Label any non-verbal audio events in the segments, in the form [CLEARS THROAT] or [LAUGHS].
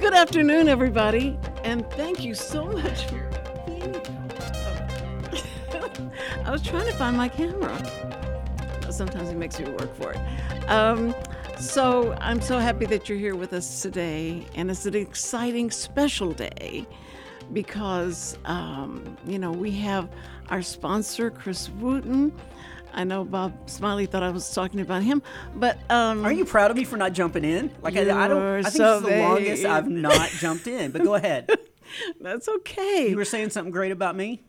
Good afternoon, everybody, and thank you so much for being here. [LAUGHS] I was trying to find my camera. Sometimes it makes me work for it. Um, so I'm so happy that you're here with us today, and it's an exciting, special day because um, you know we have our sponsor, Chris Wootton. I know Bob Smiley thought I was talking about him, but um, Are you proud of me for not jumping in? Like I, I don't. I think so this is the longest. I've not jumped in. But go ahead. [LAUGHS] that's okay. You were saying something great about me.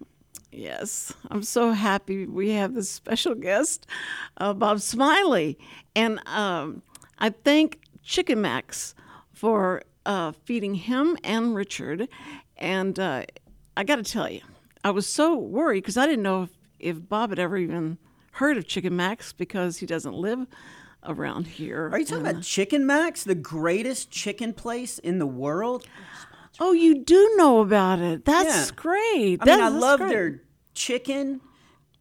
Yes, I'm so happy we have this special guest, uh, Bob Smiley. And um, I thank Chicken Max for uh, feeding him and Richard. And uh, I got to tell you, I was so worried because I didn't know if, if Bob had ever even heard of Chicken Max because he doesn't live around here. Are you talking about Chicken Max, the greatest chicken place in the world? Oh, you do know about it. That's Yeah. great. I mean, I love great. their chicken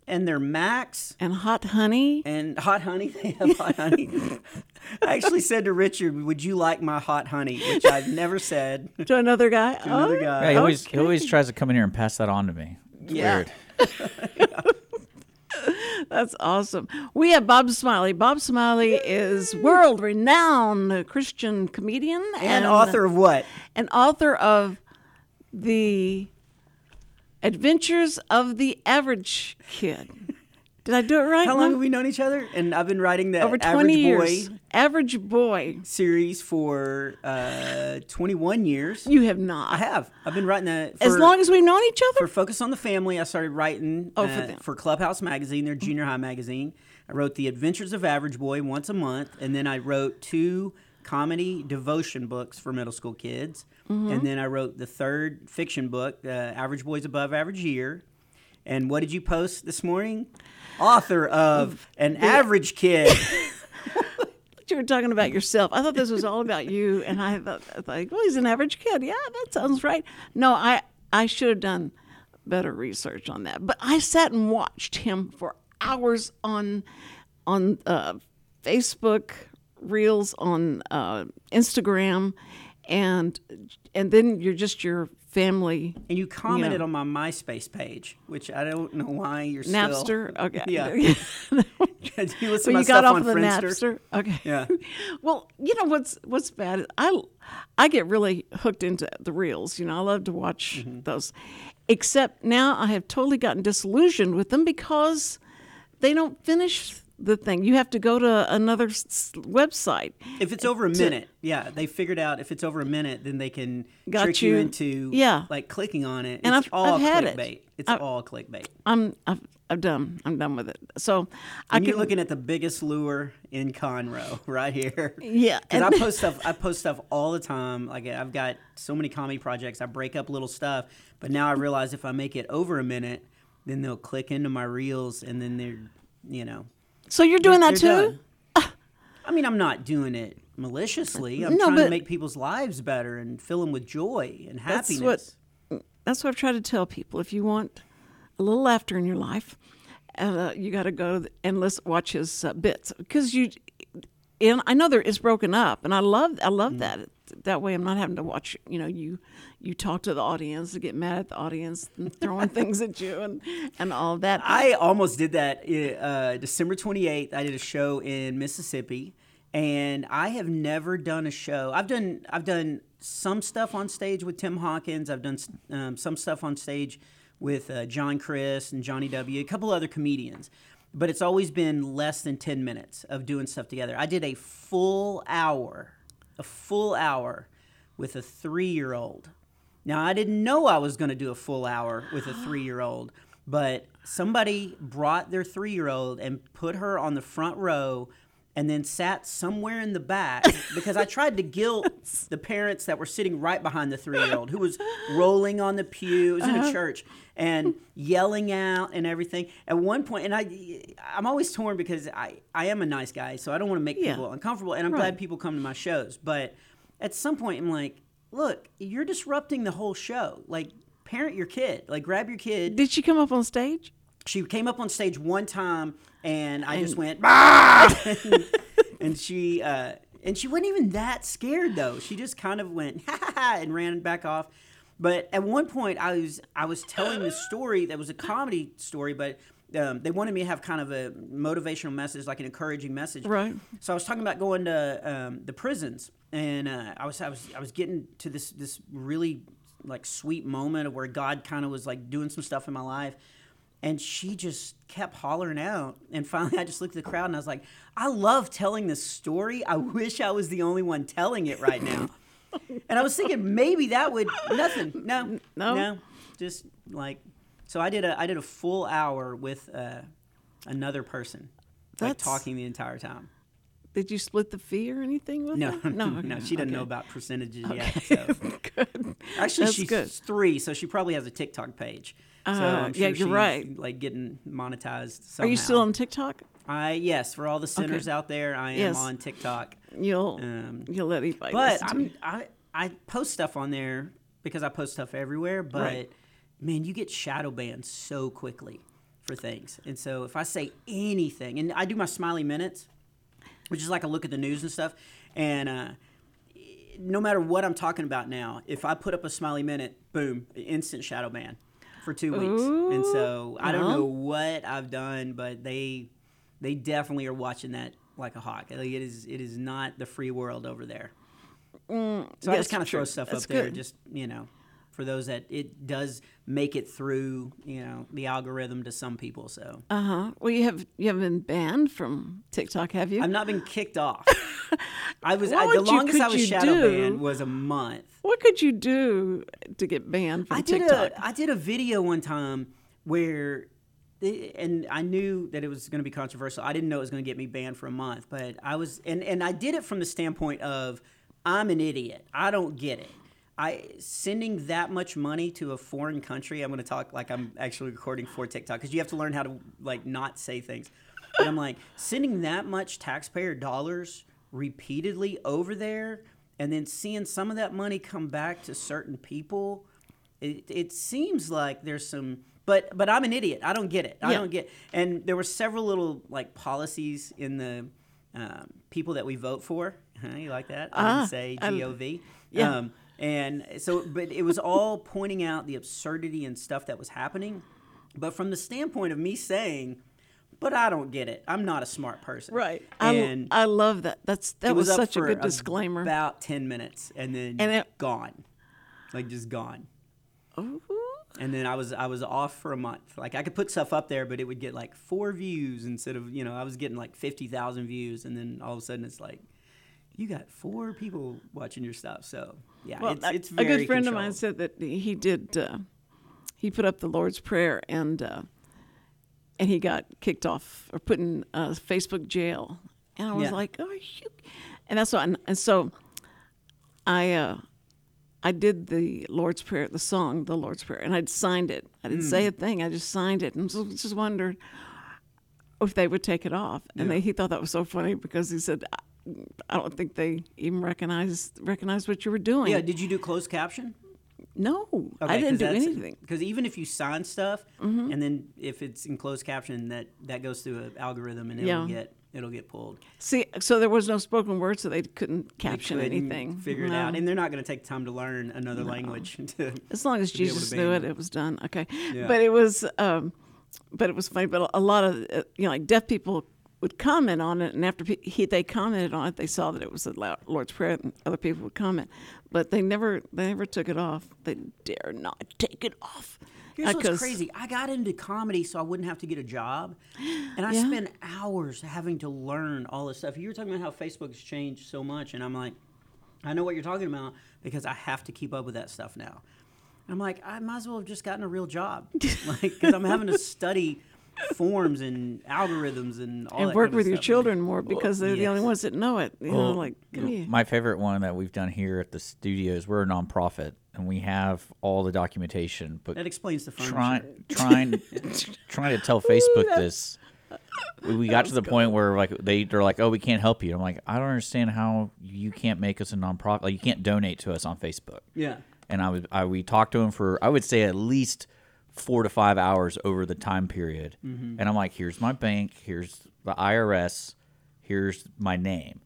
and their Max and hot honey. and hot honey. [LAUGHS] They have hot honey. I actually said to Richard, "Would you like my hot honey?" Which I've never said. [LAUGHS] to another guy. To another Oh, guy. Yeah, he always okay. he always tries to come in here and pass that on to me. It's Yeah. weird. [LAUGHS] [LAUGHS] That's awesome. We have Bob Smiley. Bob Smiley is world renowned Christian comedian And author of what? and author of the Adventures of the Average Kid. Did I do it right? How long have we known each other? And I've been writing the Over twenty Average years. Boy Average boy. series for uh, 21 years. You have not. I have. I've been writing that for, As long as we've known each other. for. Focus on the Family. I started writing Oh, uh, for them. for Clubhouse Magazine, their junior high magazine. I wrote The Adventures of Average Boy once a month, and then I wrote two comedy devotion books for middle school kids. Mm-hmm. And then I wrote the third fiction book, uh, Average Boys Above Average Year. And what did you post this morning? Author of An Average Kid. [LAUGHS] you were talking about yourself. I thought this was all about you, and I thought, I thought, well, he's an average kid. Yeah, that sounds right. No, I I should have done better research on that. But I sat and watched him for hours on on uh, Facebook reels, on uh, Instagram, and and then you're just your family And you commented Yeah. on my MySpace page, which I don't know why you're still. Napster. Okay. Yeah. [LAUGHS] you listen my you got off on the Friendster. Napster. Okay. Yeah. [LAUGHS] well, you know what's what's bad? I I get really hooked into the reels. You know, I love to watch Mm-hmm. those. Except now I have totally gotten disillusioned with them because they don't finish the thing. You have to go to another s- website. If it's over a minute, yeah, they figured out if it's over a minute, then they can Got trick you, you. into Yeah. like clicking on it. And it's I've- all I've had it. clickbait. It's I- all clickbait. I'm I've, I'm done. I'm done with it. So I And can you're looking at the biggest lure in Conroe [LAUGHS] right here. Yeah, [LAUGHS] because I post stuff. I post stuff all the time. Like I've got so many comedy projects. I break up little stuff, but now I realize if I make it over a minute, then they'll click into my reels, and then they're, you know, So you're doing that too? done. [LAUGHS] I mean, I'm not doing it maliciously. I'm No, trying to make people's lives better and fill them with joy and happiness. That's what that's what I've tried to tell people. If you want a little laughter in your life, uh, you got to go and listen, watch his uh, bits because you. And I know there it's broken up, and I love I love that. That way, I'm not having to watch. You know, you you talk to the audience, to get mad at the audience, and [LAUGHS] throwing things at you, and and all that. I almost did that uh, December 28th. I did a show in Mississippi, and I have never done a show. I've done I've done some stuff on stage with Tim Hawkins. I've done um, some stuff on stage with uh, John Crist and Jonnie W. A couple other comedians, but it's always been less than 10 minutes of doing stuff together. I did a full hour, a full hour with a three year old. Now, I didn't know I was going to do a full hour with a three year old, but somebody brought their three year old and put her on the front row and then sat somewhere in the back [LAUGHS] because I tried to guilt the parents that were sitting right behind the three year old who was rolling on the pew. It was in a uh-huh. church and yelling out and everything. At one point, and I, I'm always torn because I, I am a nice guy, so I don't want to make Yeah. people uncomfortable, and I'm Right. glad people come to my shows. But at some point, I'm like, look, you're disrupting the whole show. Like, parent your kid. Like, grab your kid. Did she come up on stage? She came up on stage one time, and I just went, and, [LAUGHS] [LAUGHS] [LAUGHS] and she, uh, and she wasn't even that scared though. She just kind of went and ran back off. But at one point, I was I was telling this story that was a comedy story, but um, they wanted me to have kind of a motivational message, like an encouraging message. Right. So I was talking about going to um, the prisons, and uh, I was I was I was getting to this this really like sweet moment of where God kind of was like doing some stuff in my life. And she just kept hollering out. And finally, I just looked at the crowd and I was like, I love telling this story. I wish I was the only one telling it right now. [LAUGHS] and I was thinking maybe that would nothing. No, No? no, just like so. I did a I did a full hour with uh, another person, like talking the entire time. Did you split the fee or anything with No, her? [LAUGHS] no, okay, no. She doesn't know about percentages yet. So. [LAUGHS] Good. Actually, That's she's good. three, so she probably has a TikTok page. So Uh, I'm yeah, you're right. Like getting monetized. Are you still on TikTok? I yes, for all the sinners out there, I am Yes. on TikTok. You'll Um, you'll let anybody. But listen to I'm. I I post stuff on there because I post stuff everywhere. But Right. man, you get shadow banned so quickly for things. And so if I say anything, and I do my smiley minutes, which is like a look at the news and stuff, and uh, no matter what I'm talking about now, if I put up a smiley minute, boom, instant shadow ban for two weeks. and so I don't know what I've done, but they they definitely are watching that like a hawk. Like it is it is not the free world over there. So I Mm, just kind of throw stuff That's up there, just you know, for those that it does make it through, you know, the algorithm to some people. So Uh huh. Well, you have you haven't been banned from TikTok, have you? I've not been kicked off. [LAUGHS] I was I, the would you- longest I was shadow do? banned was a month. what could you do to get banned from I did TikTok? a I did a video one time where. And I knew that it was going to be controversial. I didn't know it was going to get me banned for a month, but I was, and, and I did it from the standpoint of I'm an idiot. I don't get it. I sending that much money to a foreign country. I'm going to talk like I'm actually recording for TikTok because you have to learn how to like not say things. But I'm like sending that much taxpayer dollars repeatedly over there, and then seeing some of that money come back to certain people. It, it seems like there's some, but but I'm an idiot. I don't get it. I Yeah. don't get. And there were several little like policies in the um, people that we vote for. Huh, [LAUGHS] you like that? I Ah, didn't say I- GOV. yeah. Um, and so, but it was all pointing out the absurdity and stuff that was happening. But from the standpoint of me saying, but I don't get it. I'm not a smart person. right. And I, I love that. That's that it was, such a for good disclaimer. About 10 minutes and then And it- gone. Like just gone. Ooh. And then I was I was off for a month. Like I could put stuff up there, but it would get like four views instead of you know I was getting like fifty thousand views, and then all of a sudden it's like you got four people watching your stuff. So yeah, Well, it's, a- it's a good friend of mine said that he did. Uh, he put up the Lord's Prayer and uh, and he got kicked off or put in uh, Facebook jail. And I was Yeah. like, "Oh, you," and that's what. And so I uh, I did the Lord's Prayer, the song, the Lord's Prayer, and I'd signed it. I didn't Hmm. say a thing. I just signed it, and so just wondered if they would take it off. And they, he thought that was so funny because he said. I, don't think they even recognize recognize what you were doing. Yeah, did you do closed caption? No, I didn't do anything. Mm-hmm. Because even if you sign stuff, and then if it's in closed caption, that that goes through an algorithm and it'll Yeah. get it'll get pulled. See, so there was no spoken word, so they couldn't They caption couldn't anything. Figure it out, and they're not going to take time to learn another language. [LAUGHS] To, as long as to be able to Jesus knew it, it was done. Okay, Yeah. but it was, um, but it was funny. But a lot of uh, you know, like deaf people would comment on it, and after he, they commented on it, they saw that it was the Lord's Prayer, and other people would comment, but they never, they never took it off. They dare not take it off. Here's what's crazy. I got into comedy so I wouldn't have to get a job. And I Yeah. spent hours having to learn all this stuff. You were talking about how Facebook's changed so much. And I'm like, I know what you're talking about because I have to keep up with that stuff now. And I'm like, I might as well have just gotten a real job. [LAUGHS] like, because I'm having to study forms and algorithms and all And that work kind of with your children more because they're the only ones that know it. You know, like give me- My favorite one that we've done here at the studios, we're a nonprofit and we have all the documentation, but That explains the furniture. trying trying [LAUGHS] trying to tell Facebook this. We we got to the point where like they they're like, oh, we can't help you. I'm like, I don't understand how you can't make us a nonprofit. Like you can't donate to us on Facebook. Yeah. And I would I we talked to him for I would say at least four to five hours over the time period. Mm-hmm. And I'm like, here's my bank, here's the IRS, here's my name.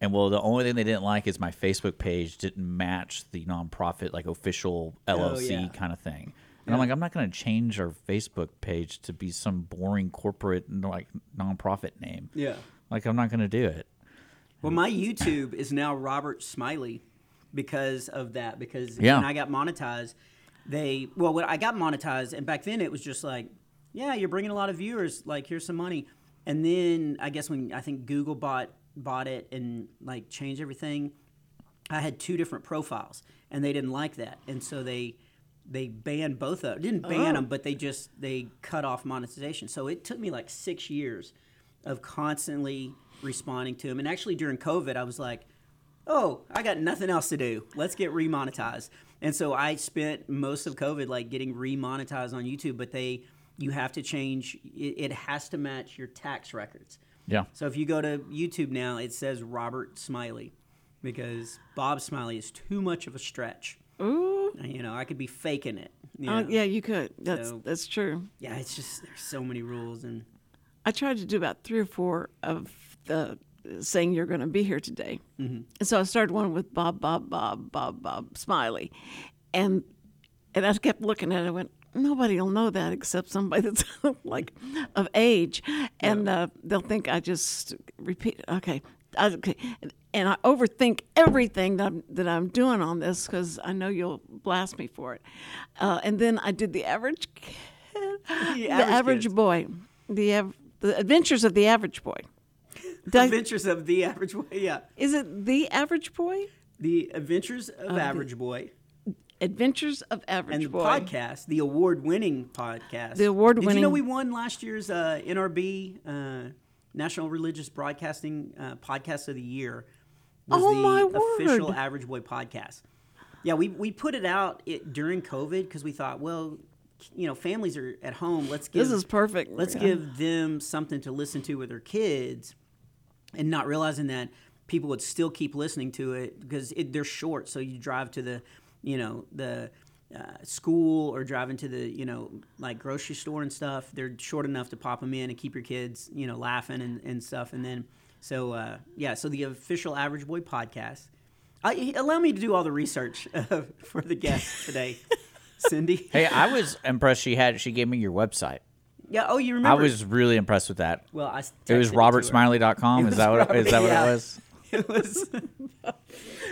And well, the only thing they didn't like is my Facebook page didn't match the nonprofit like official oh, LLC yeah. kind of thing. And I'm like, I'm not going to change our Facebook page to be some boring corporate like nonprofit name. Yeah. Like I'm not going to do it. Well, my YouTube is now Robert Smiley because of that. Because Yeah. when I got monetized, they well, when I got monetized, and back then it was just like, yeah, you're bringing a lot of viewers. Like, here's some money. And then I guess when I think Google bought bought it and like changed everything, I had two different profiles, and they didn't like that, and so they they banned both of didn't oh. ban them, but they just they cut off monetization. So it took me like six years of constantly responding to them, and actually during COVID, I was like, oh, I got nothing else to do. Let's get remonetized. And so I spent most of COVID like getting remonetized on YouTube, but they you have to change. It, it has to match your tax records. Yeah. So if you go to YouTube now, it says Robert Smiley because Bob Smiley is too much of a stretch. Ooh. You know, I could be faking it. you Uh, yeah, you could. That's So- that's true. Yeah, it's just there's so many rules and I tried to do about three or four of the saying you're going to be here today. Mm-hmm. And so I started one with Bob, Bob, Bob, Bob, Bob Smiley. And and I kept looking at it. I went, nobody will know that except somebody [LAUGHS] that's like of age. And uh, they'll think I just repeat. Okay. I, okay. And I overthink everything that I'm, that I'm doing on this because I know you'll blast me for it. Uh, and then I did the average kid, [LAUGHS] the average average boy, the av- the adventures of the average boy. [LAUGHS] Adventures of the Average Boy. Yeah, is it the average boy? the Adventures of Average Boy Adventures of Average and the Boy. podcast, the award-winning podcast. The award-winning- Did you know we won last year's uh, NRB uh, National Religious Broadcasting uh, Podcast of the Year? Was Oh, the my official word. Average Boy podcast. Yeah, we we put it out it, during COVID because we thought, well, you know, families are at home. Let's give This is perfect. let's Yeah. give them something to listen to with their kids and not realizing that people would still keep listening to it because it, they're short so you drive to the you know the uh, school or driving to the you know like grocery store and stuff they're short enough to pop them in and keep your kids you know laughing and, and stuff and then so uh, yeah so the official average boy podcast I, allow me to do all the research uh, [LAUGHS] for the guests today [LAUGHS] cindy Hey, I was impressed. She had she gave me your website. Yeah oh you remember? I was really impressed with that. well I It was texted to her. robertsmiley.com. Is was that what is that what Robert- it was? [LAUGHS] It was.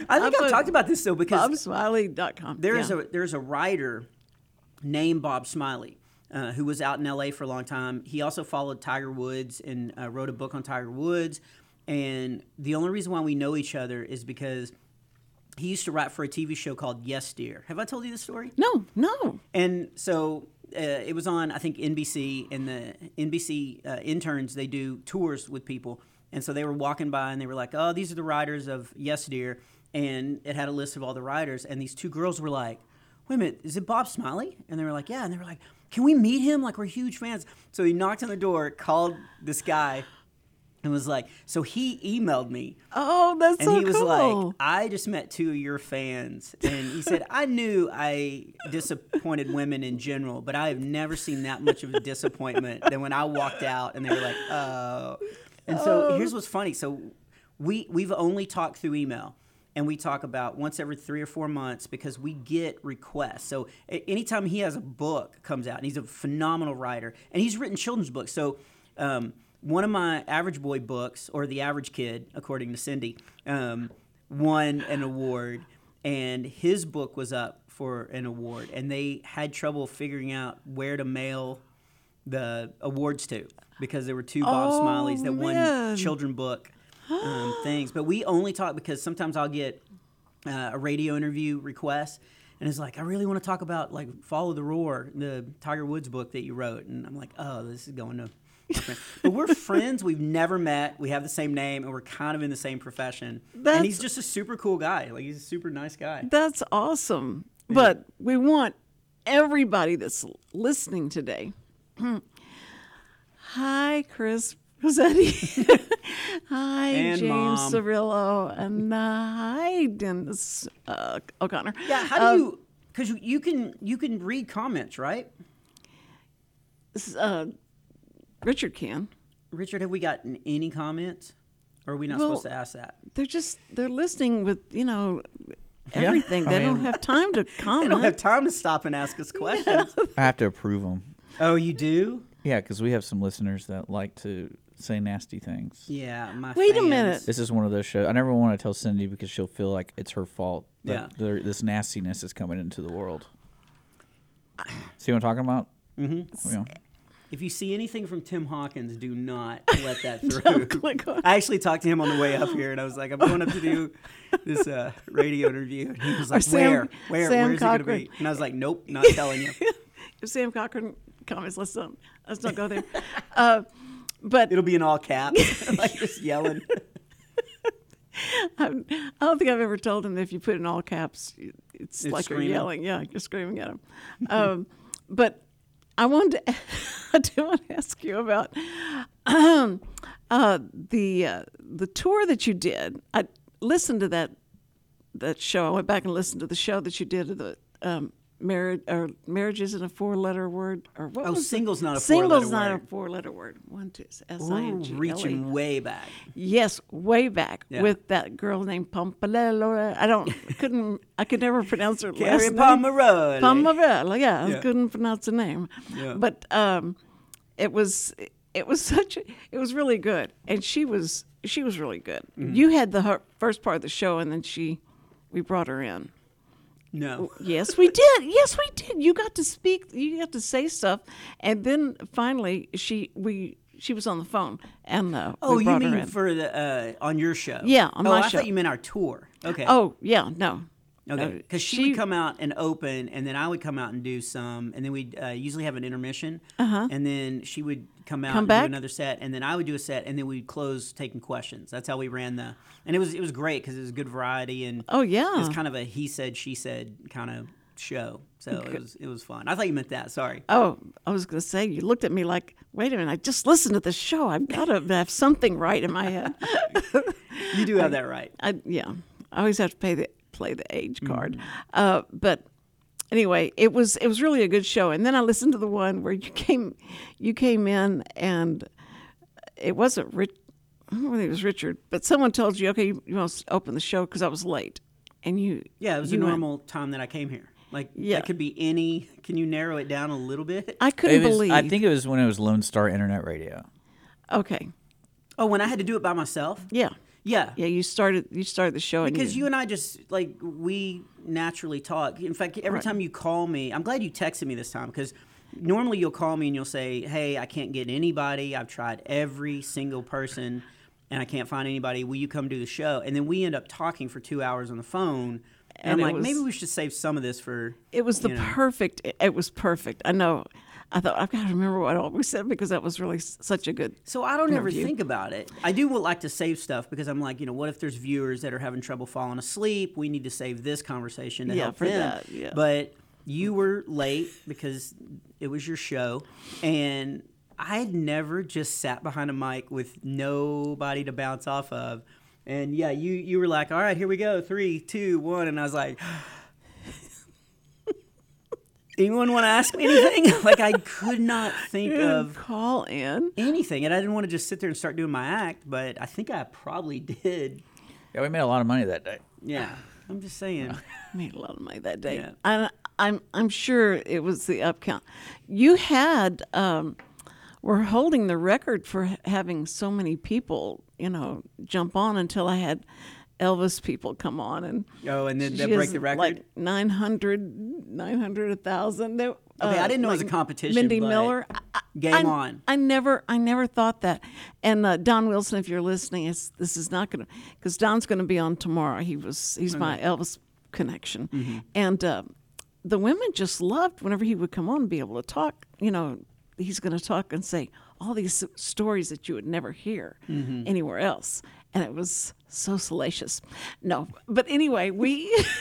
I think put I've talked about this though because BobSmiley.com. there's yeah. a there's a writer named Bob Smiley uh, who was out in L.A. for a long time. He also followed Tiger Woods and uh, wrote a book on Tiger Woods. And the only reason why we know each other is because he used to write for a TV show called Yes Dear. Have I told you this story? No, no. And so uh, it was on, I think, NBC, and the NBC uh, interns, they do tours with people. And so they were walking by and they were like, oh, these are the writers of Yes Dear. And it had a list of all the writers. And these two girls were like, wait a minute, is it Bob Smiley? And they were like, yeah. And they were like, can we meet him? Like, we're huge fans. So he knocked on the door, called this guy, and was like, so he emailed me. Oh, that's And so he was cool. like, I just met two of your fans. And he said, I knew I disappointed women in general, but I have never seen that much of a disappointment than when I walked out and they were like, oh. And so here's what's funny. So we, we've only talked through email. And we talk about once every three or four months because we get requests. So anytime he has a book comes out, and he's a phenomenal writer, and he's written children's books. So um, one of my average boy books, or the average kid, according to Cindy, um, won an award, and his book was up for an award, and they had trouble figuring out where to mail the awards to because there were two Bob Oh, Smileys that won children book um, things. But we only talk because sometimes I'll get uh, a radio interview request. And it's like, I really want to talk about like Follow the Roar, the Tiger Woods book that you wrote. And I'm like, oh, this is going to. But we're friends. We've never met. We have the same name, and we're kind of in the same profession. and he's just a super cool guy. Like he's a super nice guy. That's awesome. But we want everybody that's listening today. [CLEARS THROAT] Hi, Chris Rossetti. [LAUGHS] hi, And James Mom. Cirillo. And uh, hi, Dennis uh, O'Connor. Yeah. How do Uh, you? Because you, you can you can read comments, right? uh, Richard can. Richard, have we gotten any comments? Or are we not Well, supposed to ask that? They're just they're listening with you know Yeah, everything. I [LAUGHS] they don't have time to comment. They don't have time to stop and ask us questions. [LAUGHS] I have to approve them. oh, you do? Yeah, because we have some listeners that like to say nasty things. Yeah. My Wait a minute. This is one of those shows. I never want to tell Cindy because she'll feel like it's her fault. But Yeah. this nastiness is coming into the world. See what I'm talking about? Mm-hmm. Yeah. If you see anything from Tim Hawkins, do not [LAUGHS] let that through. I actually talked to him on the way up here, and I was like, "I'm going up to do this uh, radio interview," and he was like, Sam- "Where? Where? Sam Where's it going to be?" And I was like, "Nope, not telling you. [LAUGHS] If Sam Cochran comments, let's not let's not go there. Uh, but It'll be in all caps, [LAUGHS] like just yelling." I'm, I don't think I've ever told him that if you put in all caps, it's, It's like screaming. you're yelling. Yeah, you're screaming at him. Um, but I wanted to, [LAUGHS] I do want to ask you about um, uh, the uh, the tour that you did. I listened to that that show. I went back and listened to the show that you did of the um, marriage or marriage isn't a four letter word or what Oh, was it? single's not a single's. Single's not word. a four letter word. One two S I N G L E. reaching way back. Yes, way back Yeah. with that girl named Pompalello. I don't [LAUGHS] couldn't I could never pronounce her Kerri last name. Pomerode. Pomerelle, yeah, Yeah. I couldn't pronounce the name. Yeah. But um, it was it was [LAUGHS] such a, it was really good, and she was she was really good. Mm-hmm. You had the her, first part of the show, and then she we brought her in. No. Yes, we did. Yes, we did. You got to speak. You got to say stuff, and then finally she we she was on the phone, and uh, Oh, you mean for the uh, on your show? Yeah, on oh, my I show. thought you meant our tour. Okay. Oh yeah, no. Okay, No, because she, would come out and open, and then I would come out and do some, and then we'd uh, usually have an intermission, uh-huh. and then she would come out Come and back? do another set, and then I would do a set, and then we'd close taking questions. That's how we ran the, and it was it was great because it was good variety, and Oh yeah. it was kind of a he said she said kind of show, so it was it was fun. I thought you meant that. Sorry. Oh, I was going to say, you looked at me like, wait a minute, I just listened to the show. I've got to [LAUGHS] have something right in my head. You do have that right. I, yeah, I always have to pay the, play the age card. Mm-hmm. Uh, but anyway, it was it was really a good show. And then I listened to the one where you came you came in and it wasn't Rich. I don't know whether it was Richard, but someone told you, okay, you, you must open the show because I was late, and you Yeah, it was you a went- normal time that I came here. Like Yeah. that could be any. Can you narrow it down a little bit? I couldn't It was, believe. I think it was when it was Lone Star Internet Radio. okay, Oh, when I had to do it by myself. yeah, Yeah. yeah. You started you started the show Because you and I just like we naturally talk. In fact, every Right. time you call me, I'm glad you texted me this time because normally you'll call me and you'll say, "Hey, I can't get anybody. I've tried every single person, and I can't find anybody. Will you come do the show?" And then we end up talking for two hours on the phone. And, And I'm like, was- maybe we should save some of this for. It was the know. perfect. It was perfect. I know. I thought I've got to remember what all we said because that was really such a good. So I don't ever think about it. I do like to save stuff because I'm like, you know, what if there's viewers that are having trouble falling asleep? We need to save this conversation to Yeah, help for them. that, yeah. But you were late because it was your show, and I had never just sat behind a mic with nobody to bounce off of. And yeah, you you were like, all right, here we go, three, two, one, and I was like. Anyone want to ask me anything? [LAUGHS] like I could not think of call in. anything, and I didn't want to just sit there and start doing my act, but I think I probably did. Yeah, we made a lot of money that day. Yeah, I'm just saying. [LAUGHS] Made a lot of money that day. Yeah. I, I'm I'm sure it was the up count. You had um, were holding the record for having so many people, you know, jump on until I had Elvis people come on and. Oh, and then they break the record. Like 900, 900, 1,000. They- Okay, I didn't know it was a competition, Mindy Miller. I- game I, on. I never, I never thought that. And uh, Don Wilson, if you're listening, this is not going to, because Don's going to be on tomorrow. He was, he's my Elvis connection, Mm-hmm. and uh, the women just loved whenever he would come on and be able to talk. You know, he's going to talk and say all these stories that you would never hear Mm-hmm. anywhere else, and it was so salacious. No, but anyway, we. [LAUGHS]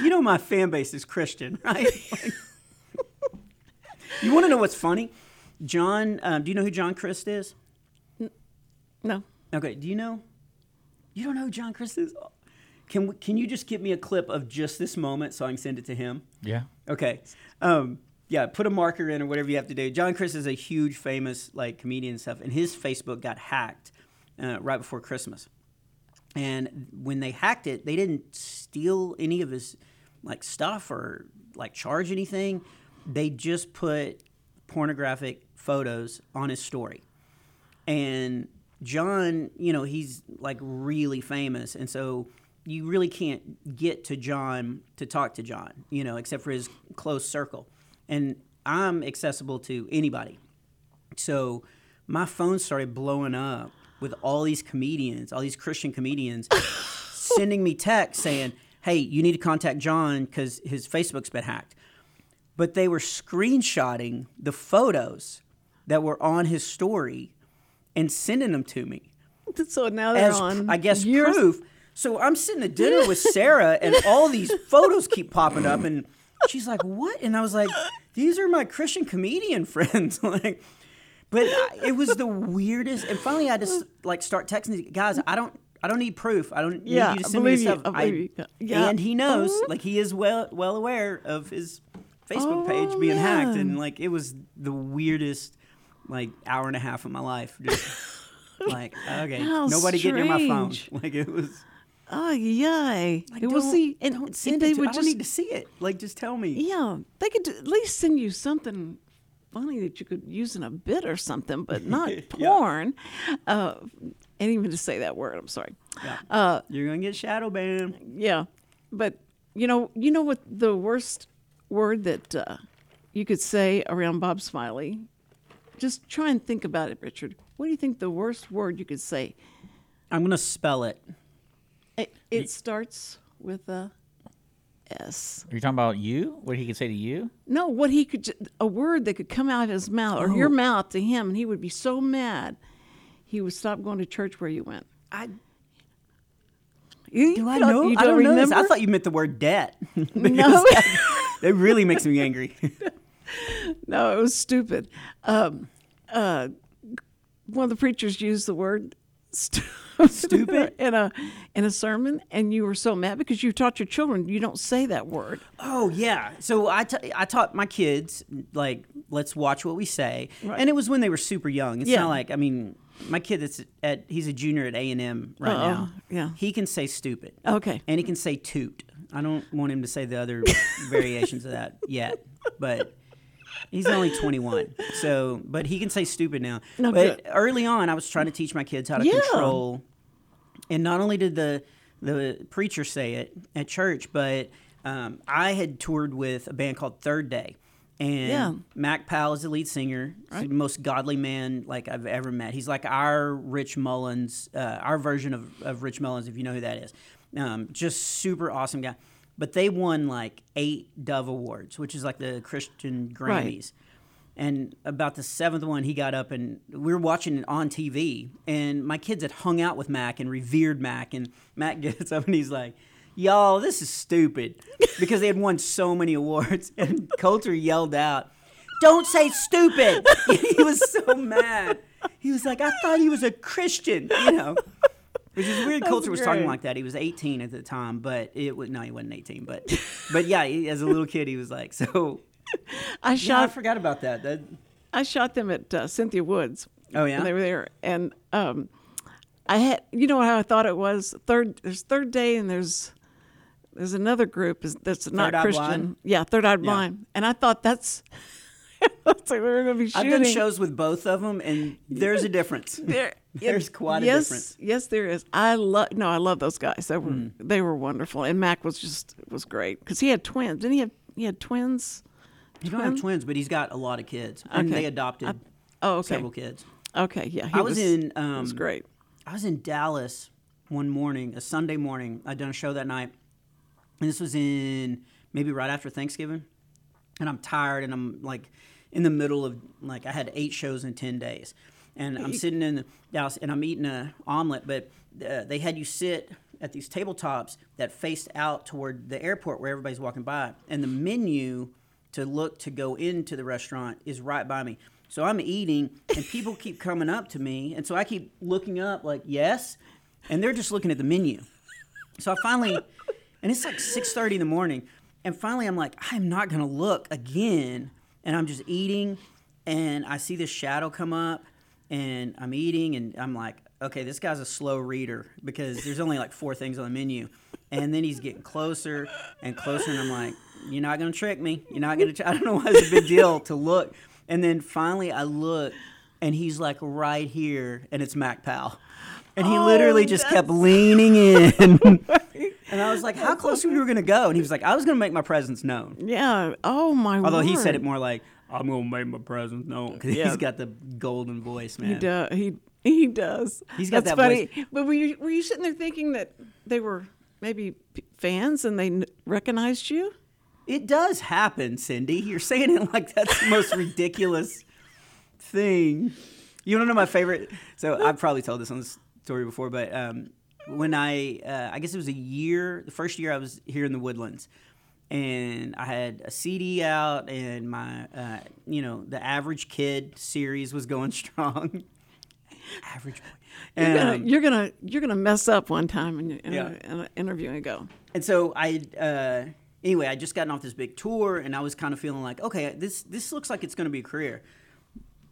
You know, my fan base is Christian, right? [LAUGHS] you want to know what's funny? John, um, do you know who John Crist is? no. Okay, do you know? You don't know who John Crist is? Can we, can you just give me a clip of just this moment so I can send it to him? Yeah. Okay. Um, yeah, put a marker in or whatever you have to do. John Crist is a huge famous like comedian and stuff, and his Facebook got hacked uh, right before Christmas. And when they hacked it, they didn't steal any of his like stuff or like charge anything. They just put pornographic photos on his story. And John, you know, he's like really famous, and so you really can't get to John to talk to John, you know, except for his close circle. And I'm accessible to anybody. So my phone started blowing up with all these comedians, all these Christian comedians [LAUGHS] sending me texts saying, "Hey, you need to contact John because his Facebook's been hacked." But they were screenshotting the photos that were on his story and sending them to me So now they're as on. I guess your- proof. So I'm sitting at dinner with Sarah, and all these photos keep popping up, and she's like, "What?" And I was like, "These are my Christian comedian [LAUGHS] friends." [LAUGHS] like, but it was the weirdest. And finally, I just like start texting these guys. I don't. I don't need proof. I don't Yeah, need you to send me stuff. I. Yeah. And he knows, Oh. like he is well well aware of his Facebook page Oh, being hacked, and like it was the weirdest like hour and a half of my life. Just, [LAUGHS] like okay, How nobody get near my phone. Like it was. Oh yay! Like, don't- see, and, don't send they it to, would I just don't need to see it. Like, just tell me. yeah, they could at least send you something funny that you could use in a bit or something, but [LAUGHS] not Yeah. porn. Uh, and even to say that word, I'm sorry. Yeah. Uh, You're gonna get shadow banned. yeah, but you know, you know what the worst word that uh, you could say around Bob Smiley? Just try and think about it, Richard. What do you think the worst word you could say? I'm gonna spell it. It, it starts with a S. Are you talking about you? What he could say to you? No, what he could, a word that could come out of his mouth or your Oh. mouth to him, and he would be so mad, he would stop going to church where you went. I You, do you I don't- know? You I don't don't know. this. remember? I thought you meant the word debt. [LAUGHS] Because No. that, that really makes me angry. [LAUGHS] no, it was stupid. Um, uh, one of the preachers used the word stu- [LAUGHS] Stupid? in a in a sermon, and you were so mad because you taught your children you don't say that word. oh yeah. So I I taught my kids like let's watch what we say, Right. and it was when they were super young. It's Yeah. not like I mean. My kid that's at he's a junior at A and M right Uh-oh. now. Yeah. he can say stupid. Okay. and he can say toot. I don't want him to say the other [LAUGHS] variations of that yet, but he's only 21. So, but he can say stupid now. No, but good. early on, I was trying to teach my kids how to Yeah. control. And not only did the the preacher say it at church, but um, I had toured with a band called Third Day. And Yeah. Mac Powell is the lead singer. He's the most godly man like I've ever met. He's like our Rich Mullins, uh, our version of, of Rich Mullins, if you know who that is. Um, just super awesome guy. But they won like eight Dove Awards, which is like the Christian Right. Grammys. And about the seventh one, he got up and we were watching it on TV. And my kids had hung out with Mac and revered Mac. And Mac [LAUGHS] gets up and he's like, Y'all, this is stupid. Because they had won so many awards. [LAUGHS] And Coulter yelled out, Don't say stupid. [LAUGHS] he was so mad. He was like, I thought he was a Christian, you know. Which is weird. Coulter was talking like that. He was 18 at the time, but it was no, he wasn't 18. But, but yeah, he, as a little kid, he was like, so. I Yeah, I shot forgot about that. That I shot them at uh, Cynthia Woods. Oh, yeah? they were there, and um, I had you know how I thought it was third. There's third day, and there's there's another group that's not Christian. Blind? Yeah, Third Eye Yeah. Blind, and I thought that's. [LAUGHS] like we were going to be I've done shows with both of them, and there's a difference. [LAUGHS] There, [LAUGHS] There's quite a yes, difference. Yes, there is. I love. No, I love those guys. They were Hmm. they were wonderful, and Mac was just was great because he had twins. Didn't he have? He had twins. He don't have twins, but he's got a lot of kids, and Okay. they adopted I- oh, okay. several kids. Okay, yeah, he I was in, um, was great. I was in Dallas one morning, a Sunday morning. I'd done a show that night, and this was in maybe right after Thanksgiving. And I'm tired, and I'm like in the middle of like I had eight shows in ten days, and I'm sitting in the Dallas, and I'm eating a omelet, but uh, they had you sit at these tabletops that faced out toward the airport where everybody's walking by, and the menu to look to go into the restaurant is right by me. So I'm eating, and [LAUGHS] people keep coming up to me, and so I keep looking up, like yes, and they're just looking at the menu. So I finally, and it's like six thirty in the morning, and finally I'm like, I'm not gonna look again, and I'm just eating, and I see this shadow come up, and I'm eating, and I'm like, okay, this guy's a slow reader because there's only like four things on the menu. And then he's getting closer and closer, and I'm like, you're not gonna trick me. You're not gonna. Tr-. I don't know why it's a big deal to look. And then finally, I look, and he's like right here, and it's Mac Powell. And he Oh, literally just kept leaning in. [LAUGHS] and I was like, how close were we were gonna go? And he was like, I was gonna make my presence known. Yeah. Oh my. God. Although he said it more like, I'm gonna make my presence known [LAUGHS] because Yeah. he's got the golden voice, man. He does. He he does. He's got That's that funny. voice. But were you were you sitting there thinking that they were maybe fans and they recognized you? It does happen, Cindy. You're saying it like that's the most [LAUGHS] ridiculous thing. You want to know my favorite? So I've probably told this on this story before, but um, when I, uh, I guess it was a year, the first year I was here in the Woodlands, and I had a CD out, and my, uh, you know, the Average Kid series was going [LAUGHS] strong. Average boy. You're gonna, Um, you're gonna you're gonna mess up one time in, in, Yeah. a, in an interview and go. and so I uh, anyway, I just gotten off this big tour, and I was kind of feeling like, okay, this this looks like it's going to be a career.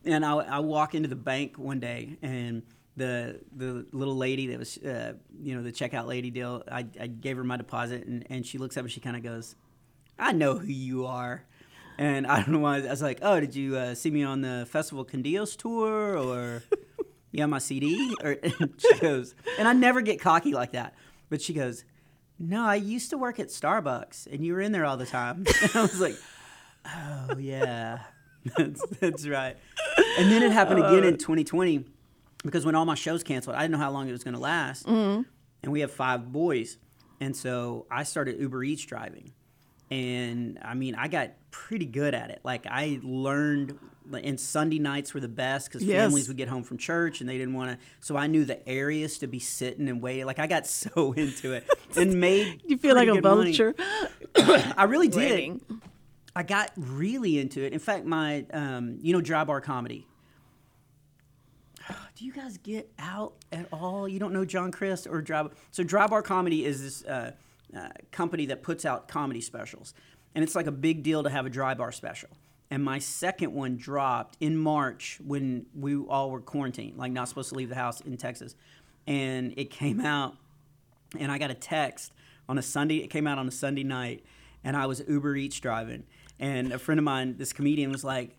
And I, I walk into the bank one day, and the the little lady that was, uh, you know, the checkout lady deal. I, I gave her my deposit, and, and she looks up and she kind of goes, "I know who you are." And I don't know why. I was like, "Oh, did you uh, see me on the Festival Con Dios tour, or you got my CD?" Or [LAUGHS] and she goes, and I never get cocky like that, but she goes, "No, I used to work at Starbucks, and you were in there all the time." [LAUGHS] And I was like, "Oh yeah, [LAUGHS] that's that's right." And then it happened again in 2020 because when all my shows canceled, I didn't know how long it was going to last, and we have five boys, and so I started Uber Eats driving and I mean, I got pretty good at it. Like I learned, and Sunday nights were the best because Yes. families would get home from church and they didn't want to. So I knew the areas to be sitting and waiting. Like I got [LAUGHS] so into it and [LAUGHS] made. You feel like a vulture. [COUGHS] I really did. Waiting. I got really into it. In fact, my um, you know dry bar comedy. Do you guys get out at all? You don't know John Crist or dry so dry bar comedy is this uh, uh, company that puts out comedy specials, and it's like a big deal to have a dry bar special. And my second one dropped in March when we all were quarantined, like not supposed to leave the house in Texas, and it came out and I got a text on a Sunday. It came out on a Sunday night, and I was Uber Eats driving, and a friend of mine, this comedian, was like,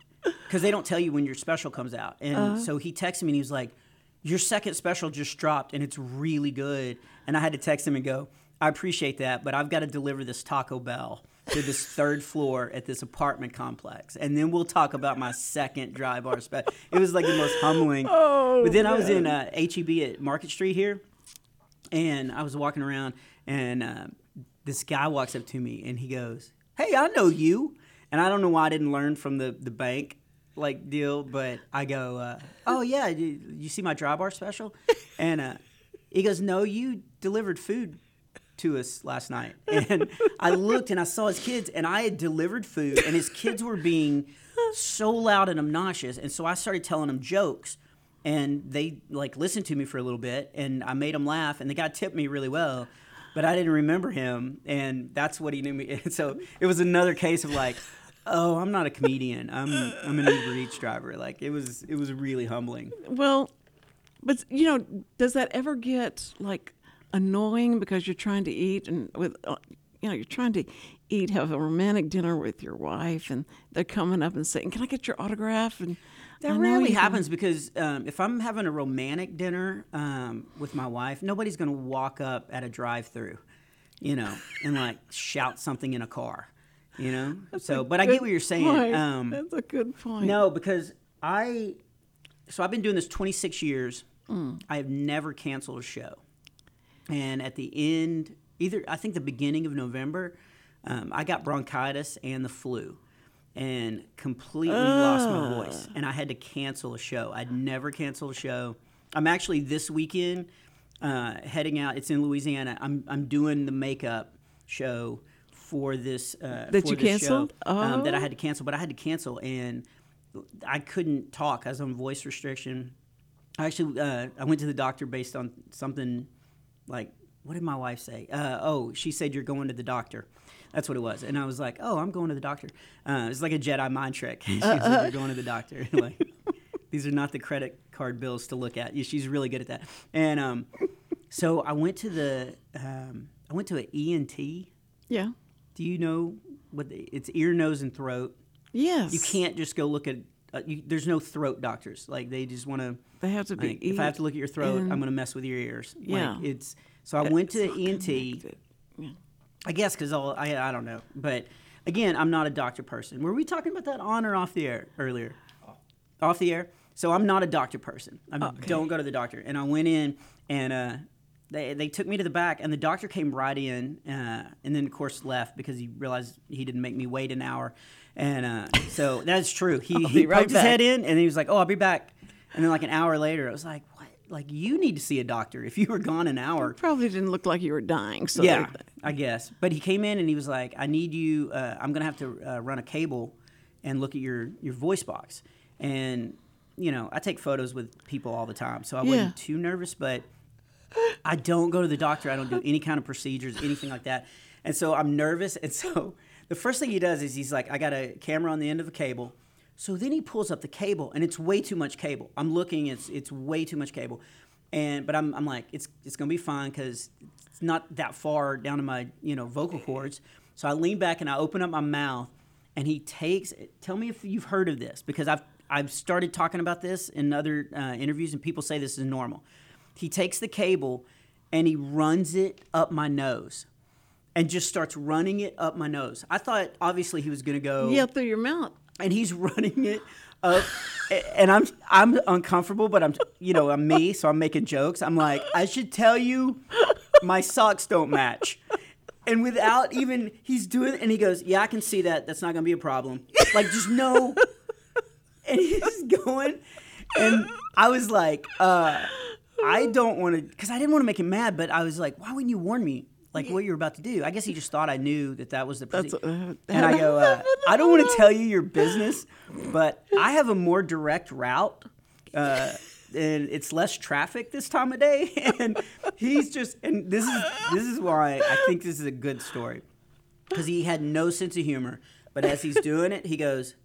because they don't tell you when your special comes out, and so he texted me and he was like, "Your second special just dropped, and it's really good." And I had to text him and go, "I appreciate that, but I've got to deliver this Taco Bell." To this third floor at this apartment complex, and then we'll talk about my second dry bar special. It was like the most humbling. Oh, but then I was in uh, HEB at Market Street here, and I was walking around, and uh, this guy walks up to me, and he goes, "Hey, I know you." And I don't know why I didn't learn from the the bank like deal, but I go, uh, "Oh yeah, you, you see my dry bar special?" [LAUGHS] And uh, he goes, "No, you delivered food." To us last night, [LAUGHS] and I looked and I saw his kids, and I had delivered food, and his kids were being so loud and obnoxious, and so I started telling them jokes, and they like listened to me for a little bit and i made them laugh and the guy tipped me really well but i didn't remember him and that's what he knew me [LAUGHS] and so it was another case of like oh i'm not a comedian. I'm i'm an uber eats driver. Like it was it was really humbling. Well, but you know, does that ever get like annoying because you're trying to eat and with uh, you know you're trying to eat, have a romantic dinner with your wife, and they're coming up and saying, "Can I get your autograph?" And That I rarely happens because um, if I'm having a romantic dinner um, with my wife, nobody's going to walk up at a drive-through, you know, and like shout something in a car, you know. [LAUGHS] So, but I get what you're saying. Um, That's a good point. no, because I, so I've been doing this 26 years. Mm. I have never canceled a show, and at the end, either I think the beginning of November, um, I got bronchitis and the flu, and completely lost my voice, and I had to cancel a show. I'd never canceled a show. I'm actually this weekend uh, heading out. It's in Louisiana. I'm I'm doing the makeup show for this uh, That for you this canceled? show, um, that I Oh. had to cancel, but I had to cancel and I couldn't talk. I was on voice restriction. I actually uh, I went to the doctor based on something like what did my wife say? Uh, oh, she said you're going to the doctor. That's what it was, and I was like, oh, I'm going to the doctor. Uh, it's like a Jedi mind trick. [LAUGHS] she said you're going to the doctor. [LAUGHS] like, these are not the credit card bills to look at. Yeah, She's really good at that. And um, so I went to the um, I went to an ENT. Yeah. Do you know what the, it's ear, nose, and throat? Yes. You can't just go look at. Uh, you, there's no throat doctors. Like they just want to. They have to be. Like, if I have to look at your throat, I'm going to mess with your ears. Yeah. Like, it's so I went to It's the ENT. Yeah. I guess because I I don't know, but again, I'm not a doctor person. Were we talking about that on or off the air earlier? Off the air. So I'm not a doctor person. I don't go to the doctor. And I went in and uh, they they took me to the back, and the doctor came right in, uh, and then of course left because he realized he didn't make me wait an hour. And uh, so that's true. He, [LAUGHS] he right poked his head in, and he was like, "Oh, I'll be back." And then like an hour later, I was like, "What? Like you need to see a doctor. If you were gone an hour, Probably didn't look like you were dying. So yeah, I guess. But he came in and he was like, "I need you. Uh, I'm gonna have to uh, run a cable and look at your your voice box." And you know, I take photos with people all the time, so I Yeah. wasn't too nervous. But I don't go to the doctor. I don't do any kind of procedures, anything like that. And so I'm nervous. And so the first thing he does is he's like, "I got a camera on the end of a cable." So then he pulls up the cable, and it's way too much cable. I'm looking; it's it's way too much cable. And but I'm I'm like, it's it's gonna be fine because it's not that far down to my you know vocal cords. So I lean back and I open up my mouth, and he takes. Tell me if you've heard of this because I've I've started talking about this in other uh, interviews, and people say this is normal. He takes the cable and he runs it up my nose, and just starts running it up my nose. I thought obviously he was gonna go yeah, through your mouth. And he's [LAUGHS] running it up and I'm I'm uncomfortable but I'm you know I'm me so I'm making jokes. I'm like I should tell you my socks don't match. And without even he's doing and he goes yeah I can see that. That's not gonna be a problem. Like just no. And he's going and I was like uh I don't want to because I didn't want to make him mad but I was like why wouldn't you warn me like what you're about to do I guess he just thought I knew that that was the That's uh, And I go, [LAUGHS] uh, I don't want to tell you your business, but I have a more direct route. Uh, and it's less traffic this time of day. [LAUGHS] And he's just, and this is this is why I think this is a good story, because he had no sense of humor. But as he's doing it, he goes,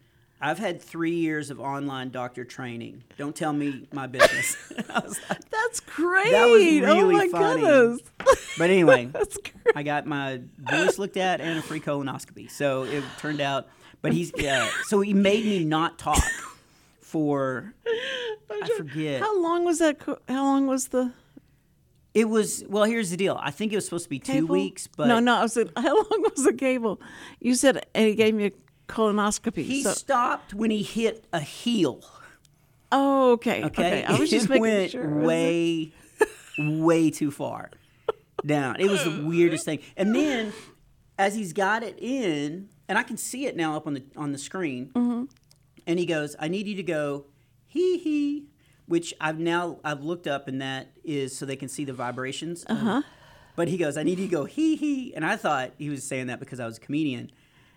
"I've had three years of online doctor training. Don't tell me my business." [LAUGHS] Like, That's great. That was oh really my funny. goodness. but anyway. [LAUGHS] I got my voice looked at and a free colonoscopy. So it turned out, but he's yeah. So he made me not talk for [LAUGHS] I forget. How long was that? co- How long was the It was well. Here's the deal. I think it was supposed to be two weeks, but no, no. I said, how long was the cable? You said and he gave me a colonoscopy. he so, stopped when he hit a heel. oh, okay, Okay, okay. I was [LAUGHS] just making went sure. Way, [LAUGHS] way too far down. It was the weirdest thing. And then, as he's got it in, and I can see it now up on the on the screen, Mm-hmm. and he goes, "I need you to go hee hee," which I've now I've looked up, and that is so they can see the vibrations. Uh huh. But he goes, "I need you to go hee hee," and I thought he was saying that because I was a comedian,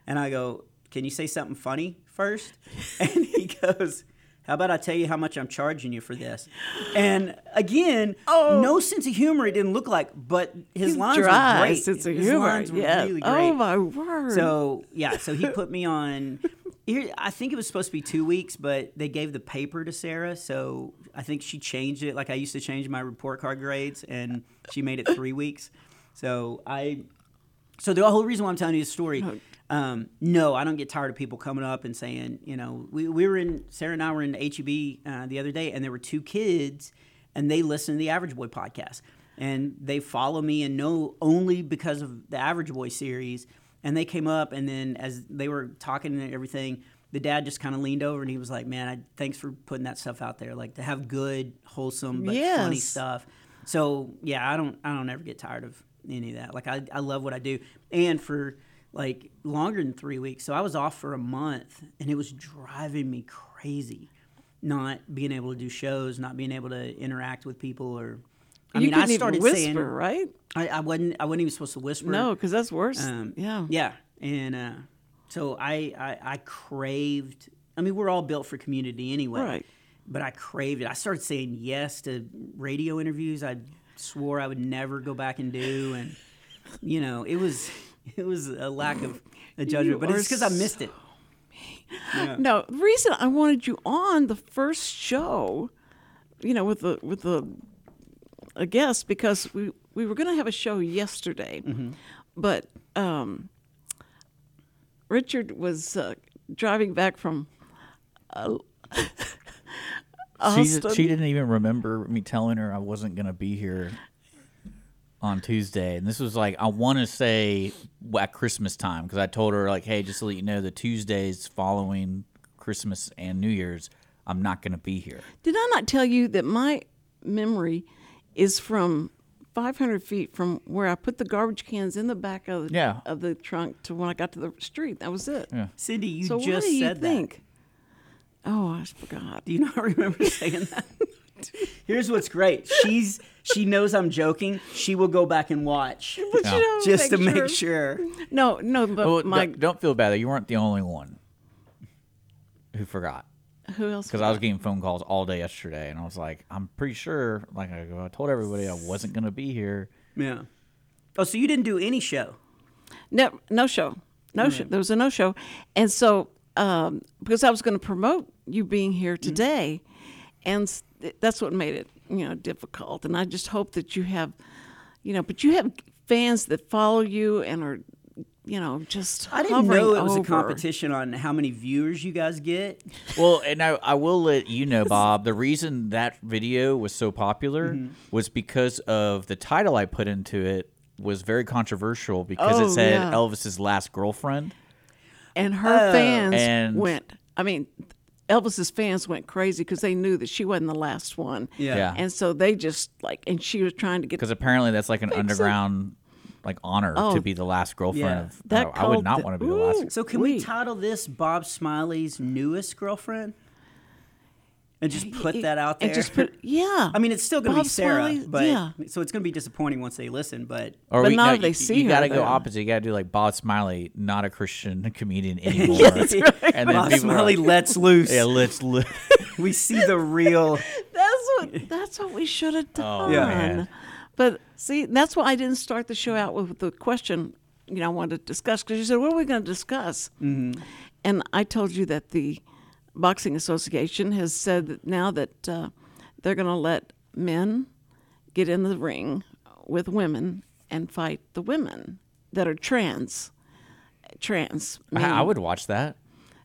and I go, "Can you say something funny first? [LAUGHS] And he goes. How about I tell you how much I'm charging you for this? And again, Oh. no sense of humor. It didn't look like, but his He's lines dry were great. sense of his humor. lines were yeah. really oh, great. Oh my word. So yeah, so he [LAUGHS] put me on. Here, I think it was supposed to be two weeks, but they gave the paper to Sarah, so I think she changed it. Like I used to change my report card grades, and she made it three weeks. So I, so the whole reason why I'm telling you this story, oh, um, no, I don't get tired of people coming up and saying, you know, we, we were in Sarah and I were in HEB uh, the other day, and there were two kids, and they listened to the Average Boy podcast, and they follow me and know only because of the Average Boy series, and they came up, and then as they were talking and everything. The dad just kind of leaned over and he was like, "Man, I, thanks for putting that stuff out there. Like to have good, wholesome, but funny stuff." So yeah, I don't I don't ever get tired of any of that. Like I, I love what I do. And for like longer than three weeks. So I was off for a month and it was driving me crazy not being able to do shows, not being able to interact with people or I you mean I started whisper, saying right? I, I wasn't I wasn't even supposed to whisper. No, because that's worse. Um, yeah. Yeah. And uh, so I, I I craved I mean we're all built for community anyway. Right. But I craved it. I started saying yes to radio interviews I swore I would never go back and do and you know, it was [LAUGHS] it was a lack of a judgment, but are it's because I missed it. No, the reason I wanted you on the first show, you know, with the with the a guest because we we were going to have a show yesterday, Mm-hmm. but um, Richard was uh, driving back from. Uh, [LAUGHS] She, she didn't even remember me telling her I wasn't going to be here on Tuesday. And this was like, I want to say at Christmas time because I told her, like, hey, just to let you know, the Tuesdays following Christmas and New Year's, I'm not going to be here. Did I not tell you that my memory is from 500 feet from where I put the garbage cans in the back of the, Yeah. of the trunk to when I got to the street? That was it. Yeah. Cindy, you so just what do you said think? Oh, I forgot. Do you not [LAUGHS] remember saying that? [LAUGHS] Here's what's great. She's she knows I'm joking. She will go back and watch [LAUGHS] But, you know, just to make sure. No, no, but Well, my don't, don't feel bad. though. You weren't the only one who forgot. who else? Because I was getting phone calls all day yesterday, and I was like, I'm pretty sure, like I, I told everybody I wasn't going to be here. Yeah. Oh, so you didn't do any show? No, no show. No show. There was a no show, and so um, because I was going to promote you being here today, and s- that's what made it you know difficult. And I just hope that you have, you know, but you have fans that follow you and are, you know, just I didn't know it was a competition on how many viewers you guys get. Well, and I, I will let you know, Bob, the reason that video was so popular Mm-hmm. was because of the title I put into it was very controversial because Oh, it said yeah. Elvis's last girlfriend. and her fans Oh. And- went. I mean, Elvis's fans went crazy because they knew that she wasn't the last one. Yeah. Yeah. and so they just like, and she was trying to get Because apparently that's like an Fix it. underground like honor Oh, to be the last girlfriend yeah. of That I, I would called not the- want to be the Ooh. last So can we Wait. title this Bob Smiley's newest girlfriend? And just put that out there. and just put yeah. I mean, it's still going to be Sarah, Smiley, but yeah. so it's going to be disappointing once they listen. But Or But we, not no, they you, see you her gotta go opposite. You gotta do like Bob Smiley, not a Christian comedian [LAUGHS] anymore. Yes, right. And then Bob Smiley like, lets loose. yeah, let's li- [LAUGHS] We see the real. [LAUGHS] That's what that's what we should have done. Oh, man. But see, that's why I didn't start the show out with the question. You know, I wanted to discuss because you said, "What are we going to discuss?" Mm-hmm. And I told you that the boxing association has said that now that uh, they're going to let men get in the ring with women and fight the women that are trans. Trans. I, men. I would watch that.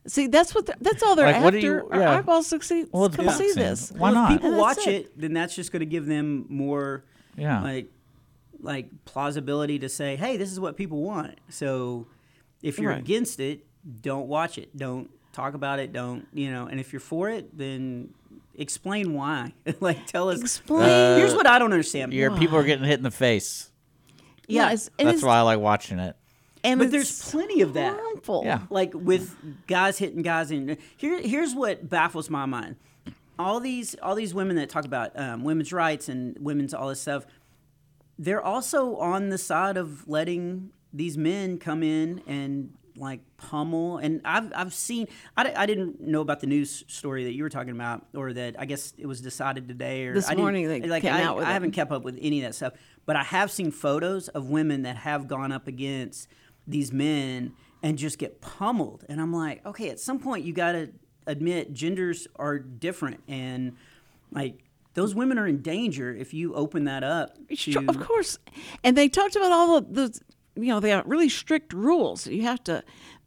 see. That's what. they're- That's all they're Like, after. do you- Our yeah. eyeballs succeed. Well, come see this. Why Well, not? If people watch it. it. then that's just going to give them more, Yeah. like, like plausibility to say, "Hey, this is what people want." So, if you're Right. against it, don't watch it. Don't talk about it. Don't you know? And if you're for it, then explain why. [LAUGHS] like, tell us. Explain. Here's what I don't understand. Your people are getting hit in the face. yeah, it's, That's it's, why I like watching it. and But there's plenty of that. harmful. Yeah. like with guys hitting guys in here here's what baffles my mind all these all these women that talk about um, women's rights and women's all this stuff they're also on the side of letting these men come in and like pummel. And I've, I've seen I, I didn't know about the news story that you were talking about or that I guess it was decided today or This I morning they like came I, out with I haven't kept up with any of that stuff. But I have seen photos of women that have gone up against these men and just get pummeled. And I'm like okay at some point you got to admit genders are different. And like those women are in danger if you open that up to- of course. And they talked about all of the, you know, they have really strict rules. You have to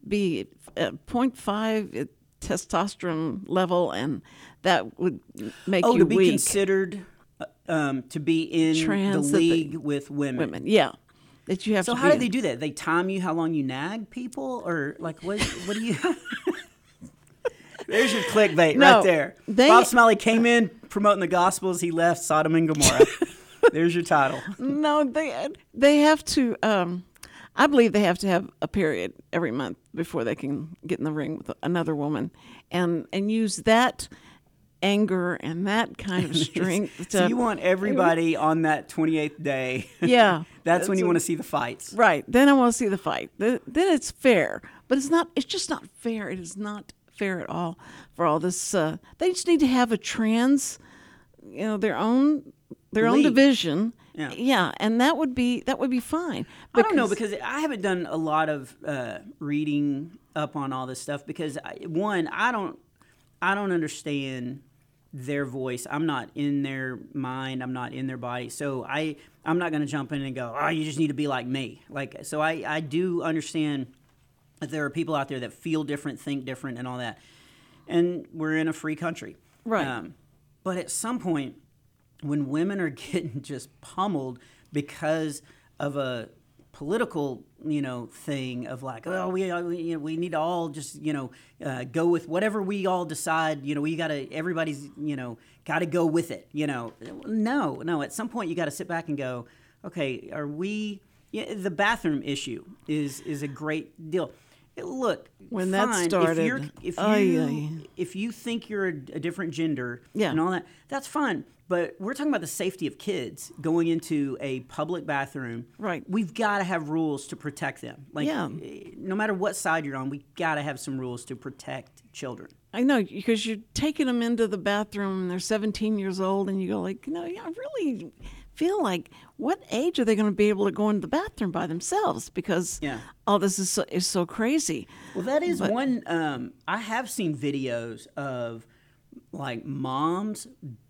be uh, 0.5 testosterone level, and that would make oh you to be weak. considered uh, um, to be in Trans, the league with women. women, yeah. That you have to So how do they do that? They time you how long you nag people, or like what? What do you? [LAUGHS] There's your clickbait No, right there. they- Bob Smiley came in promoting the Gospels. He left Sodom and Gomorrah. [LAUGHS] There's your title. No, they they have to. Um, I believe they have to have a period every month before they can get in the ring with another woman, and and use that anger and that kind of [LAUGHS] strength. to, So you want everybody [LAUGHS] on that 28th day. yeah. [LAUGHS] That's when you a- want to see the fights. Right. Then I want to see the fight. Then, then it's fair. But it's not. It's just not fair. It is not fair at all for all this. Uh, they just need to have a trans, you know, their own their own division Yeah. yeah, and that would be that would be fine. I don't know because I haven't done a lot of uh, reading up on all this stuff because I, one, I don't, I don't understand their voice. I'm not in their mind. I'm not in their body. So I, I'm not going to jump in and go, oh, you just need to be like me. Like, so I, I do understand that there are people out there that feel different, think different, and all that. And we're in a free country, Right. but at some point, when women are [LAUGHS] getting just pummeled because of a political, you know, thing of like, oh, we uh, we, need to all just you know uh, go with whatever we all decide. You know, we got to everybody's you know got to go with it. You know, no, no. At some point, you got to sit back and go, okay, are we? Yeah, the bathroom issue is is a great deal. Look, When that fine, started, if, you're, if ay, you if you think you're a, a different gender Yeah. and all that, that's fine. But we're talking about the safety of kids going into a public bathroom. Right. We've got to have rules to protect them. Like, Yeah. eh, no matter what side you're on, we got to have some rules to protect children. I know because you're taking them into the bathroom and they're 17 years old, and you go like, no, I really feel like, what age are they going to be able to go into the bathroom by themselves? Because Yeah. all this is so, is so crazy. Well, that is one. Um, I have seen videos of like moms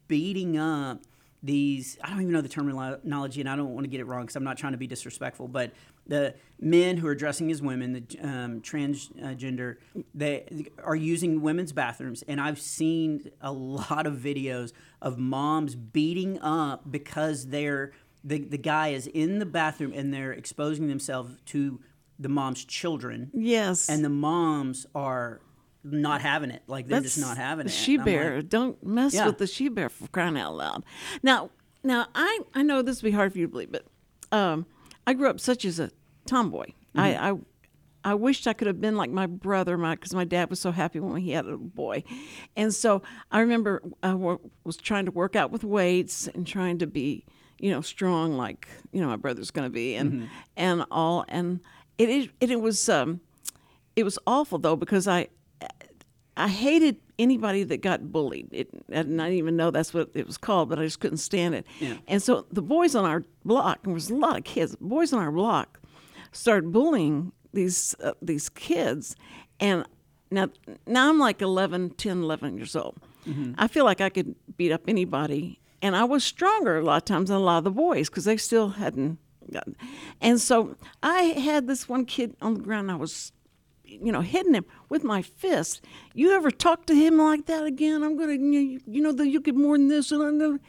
beating up these. I don't even know the terminology, and I don't want to get it wrong because I'm not trying to be disrespectful. But the men who are dressing as women, the um, transgender, they are using women's bathrooms, and I've seen a lot of videos of moms beating up because they're the, the guy is in the bathroom and they're exposing themselves to the mom's children Yes. and the moms are not having it. Like they're just not having it. She bear. like, Don't mess Yeah. with the she bear for crying out loud. Now, now I I know this will be hard for you to believe, but um, I grew up such as a tomboy. Mm-hmm. I, I I wished I could have been like my brother, my because my dad was so happy when he had a little boy, and so I remember I was trying to work out with weights and trying to be you know strong like you know my brother's going to be and Mm-hmm. and all and it is it, it was um it was awful though because I I hated anybody that got bullied. It, I didn't even know that's what it was called, but I just couldn't stand it. Yeah. And so the boys on our block, and there was a lot of kids, boys on our block started bullying these uh, these kids. And now, now I'm like 11, 10, 11 years old. I feel like I could beat up anybody. And I was stronger a lot of times than a lot of the boys because they still hadn't gotten. And so I had this one kid on the ground. I was you know, hitting him with my fist. You ever talk to him like that again? I'm gonna, you, you know, that you get more than this, and I know.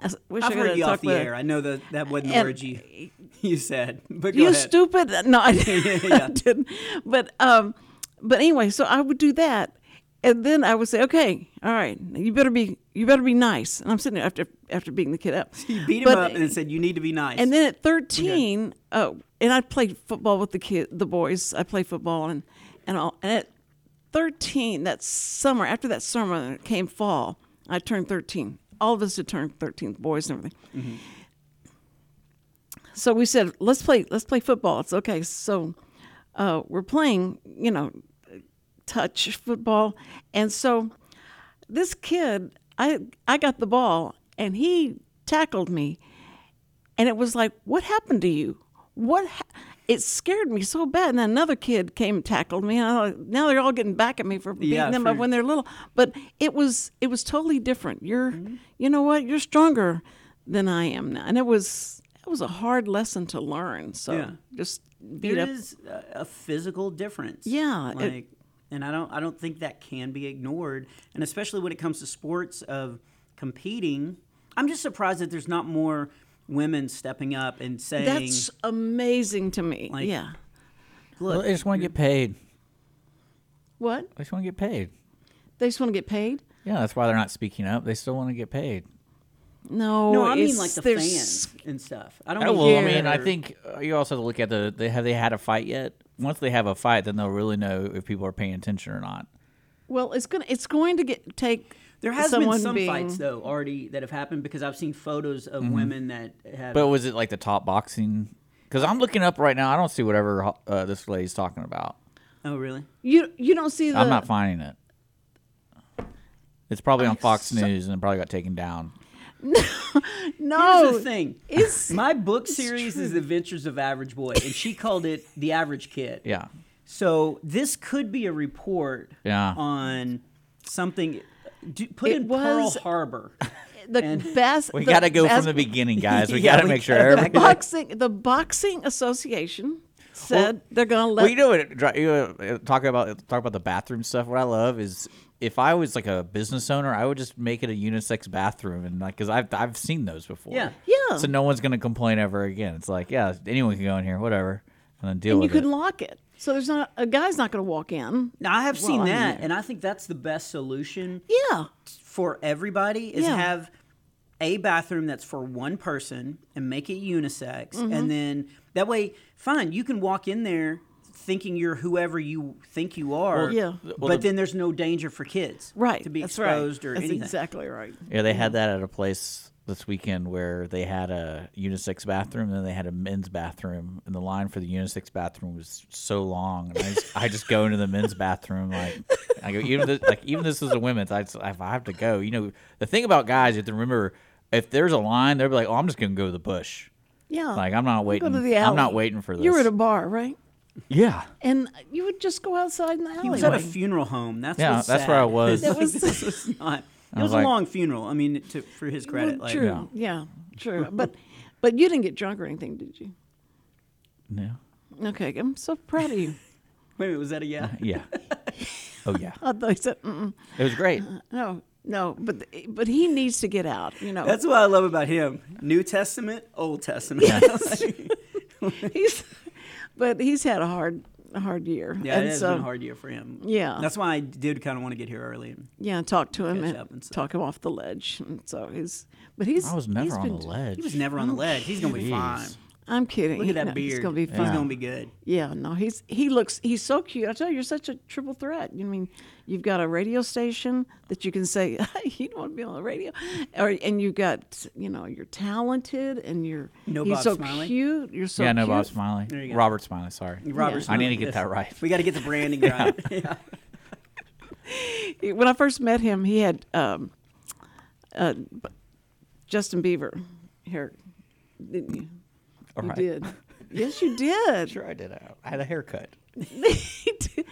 I wish I've I heard you off the air. I know that that wasn't the words you you said. But You ahead. stupid? No, I, [LAUGHS] Yeah. I didn't. But um, but anyway, so I would do that, and then I would say, okay, all right, you better be, you better be nice. And I'm sitting there after after beating the kid up. You beat him But- up and said you need to be nice. And then at 13, oh, and I played football with the kid, the boys. I played football and and all. And at 13, that summer, after that summer came fall, I turned 13. All of us had turned 13, boys and everything. So we said, let's play, let's play football. It's okay. So uh, we're playing, you know, touch football, and so this kid, I I got the ball and he tackled me, and it was like, what happened to you? What? Ha-? It scared me so bad. And then another kid came and tackled me, and I thought, now they're all getting back at me for beating Yeah, them for- up when they're little. But it was it was totally different. You're, Mm-hmm. you know what? You're stronger than I am now, and it was it was a hard lesson to learn. So Yeah. just beat there up. is a, physical difference. Yeah, it- Like, and I don't I don't think that can be ignored. And especially when it comes to sports of competing, I'm just surprised that there's not more women stepping up and saying, That's amazing to me. Like- yeah. Well, "Look, they just want to get paid. What? They just want to get paid. They just want to get paid? Yeah, that's why they're not speaking up. They still want to get paid. No. no, I mean like the fans and stuff. I don't Oh, mean well, I mean, I think uh, you also have to look at the. They have they had a fight yet? Once they have a fight, then they'll really know if people are paying attention or not. Well, it's gonna it's going to get take. There has someone been some being, fights though already that have happened because I've seen photos of Mm-hmm. women that have. But was it like the top boxing? Because I'm looking up right now. I don't see whatever uh, this lady's talking about. oh really? You you don't see the. I'm not finding it. It's probably on I [LAUGHS] Fox saw- News and it probably got taken down. [LAUGHS] No, Here's the thing. It's [LAUGHS] My book series is The Adventures of Average Boy, and she called it The Average Kid. Yeah. So this could be a report Yeah. on something. Do, put It in Pearl was- Harbor. the and- We best. the got to go best- from the beginning, [LAUGHS] guys. We Yeah, got to make sure gotta- everybody. The boxing, the boxing association said they're going to let. Well, you know what? You uh, talk about talk about the bathroom stuff. What I love is if I was like a business owner, I would just make it a unisex bathroom, and like because I've I've seen those before. Yeah. Yeah. So no one's gonna complain ever again. It's like yeah, anyone can go in here, whatever, and then deal and you with could it. lock it, so there's not a guy's not going to walk in. Now I have seen Well, I that, and I think that's the best solution Yeah, for everybody is Yeah. have a bathroom that's for one person and make it unisex, Mm-hmm. and then that way, fine, you can walk in there thinking you're whoever you think you are. Well, yeah. but the- then there's no danger for kids, right. To be that's exposed right. or that's anything. exactly right. Yeah, they had that at a place this weekend where they had a unisex bathroom, and then they had a men's bathroom, and the line for the unisex bathroom was so long, and I just, I just go into the men's bathroom like I go even this, like even this is a women's. I just, if I have to go, you know, the thing about guys, you have to remember if there's a line, they'll be like, oh, I'm just gonna go to the bush. Yeah, Like I'm not Go waiting. to the I'm not waiting for this. You were at a bar, right? yeah. And you would just go outside in the He alleyway. was at a funeral home. That's Yeah, what's that's where I was. [LAUGHS] That was- [LAUGHS] this was not. It I was, was a long funeral. I mean, to, for his credit, Well, like true. Yeah. true. [LAUGHS] But but you didn't get drunk or anything, did you? No. Okay, I'm so proud of you. [LAUGHS] wait, a minute, was that a yeah? Uh, yeah. [LAUGHS] oh yeah. I thought he said, Mm-mm. It was great. Uh, no, no, but but he needs to get out. You know, That's what I love about him. New Testament, Old Testament. he's, but he's had a hard a hard year. yeah, and it has so, been a hard year for him. Yeah. that's why I did kind of want to get here early. And Yeah, talk to him and, and talk him off the ledge. And so he's, but he's. I was never on been- the ledge. he was never on the ledge. He's gonna be Jeez. fine. I'm kidding. Look He- at that no, beard. He's gonna be He's gonna be good. Yeah, no, he's he looks he's so cute. I tell you, you're such a triple threat. You mean you've got a radio station that you can say [LAUGHS] you don't want to be on the radio, or and you've got you know you're talented and you're No he's Bob so Smiley? cute. You're so yeah, no, cute. Bob Smiley. There you go. Robert Smiley. Sorry. Robert, Yeah. I need to get that right. We got to get the [LAUGHS] branding right. yeah. [LAUGHS] When I first met him, he had um, uh, Justin Bieber hair, didn't you? All you right. did. Yes, you did. [LAUGHS] Sure, I did. I had a haircut. [LAUGHS] it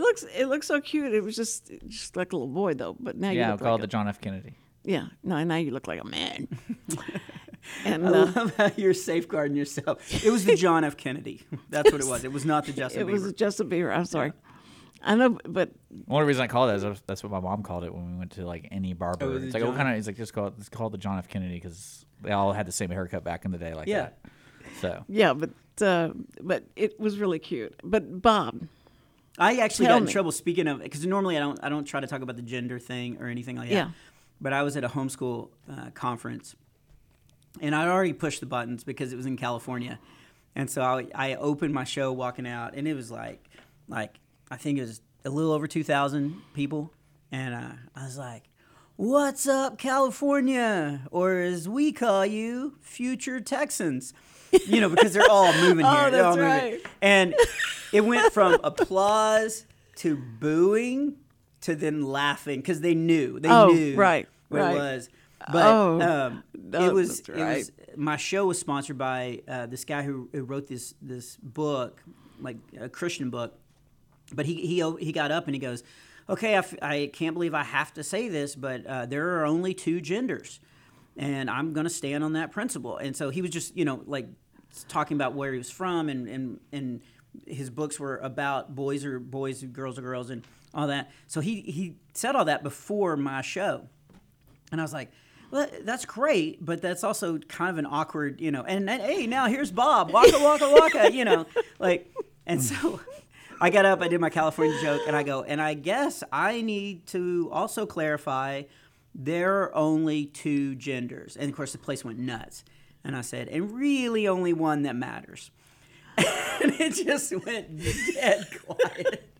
looks it looks so cute. It was just just like a little boy though. But now you Yeah, I'll look call like the a, John F. Kennedy. yeah. No, now you look like a man. [LAUGHS] and I uh, love how you're safeguarding yourself. It was the John F. Kennedy. That's what it was. It was not the Justin it was Bieber. Justin Bieber. I'm sorry. I know, but One of the reasons I called it is that's what my mom called it when we went to like any barber. Oh, it's it like what kind of? It's like just called it's called the John F. Kennedy because they all had the same haircut back in the day, like Yeah. that. So yeah, but uh, but it was really cute. But Bob, I actually Tell got in me. trouble speaking of because normally I don't I don't try to talk about the gender thing or anything like that. Yeah. But I was at a homeschool uh, conference, and I'd already pushed the buttons because it was in California, and so I, I opened my show walking out, and it was like like I think it was a little over two thousand people, and uh, I was like. What's up, California? Or as we call you, future Texans. You know, because they're all moving [LAUGHS] here. Oh, They're all moving. right. And it went [LAUGHS] from applause to booing to then laughing because they knew they Oh, knew right, what right. it was. But Oh, um, it was that's it was my show was sponsored by uh, this guy who, who wrote this this book, like a Christian book. But he he he got up and he goes, "Okay, I, f- I can't believe I have to say this, but uh, there are only two genders." And I'm going to stand on that principle. And so he was just, you know, like talking about where he was from, and and and his books were about boys or boys, girls or girls, and all that. So he he said all that before my show, and I was like. Well, that's great, but that's also kind of an awkward, you know. And, and hey, now here's Bob, waka waka waka, you know, like. And so, I got up, I did my California joke, and I go, and I guess I need to also clarify there are only two genders. And of course, the place went nuts. And I said, and really only one that matters. [LAUGHS] and it just went dead [LAUGHS] quiet.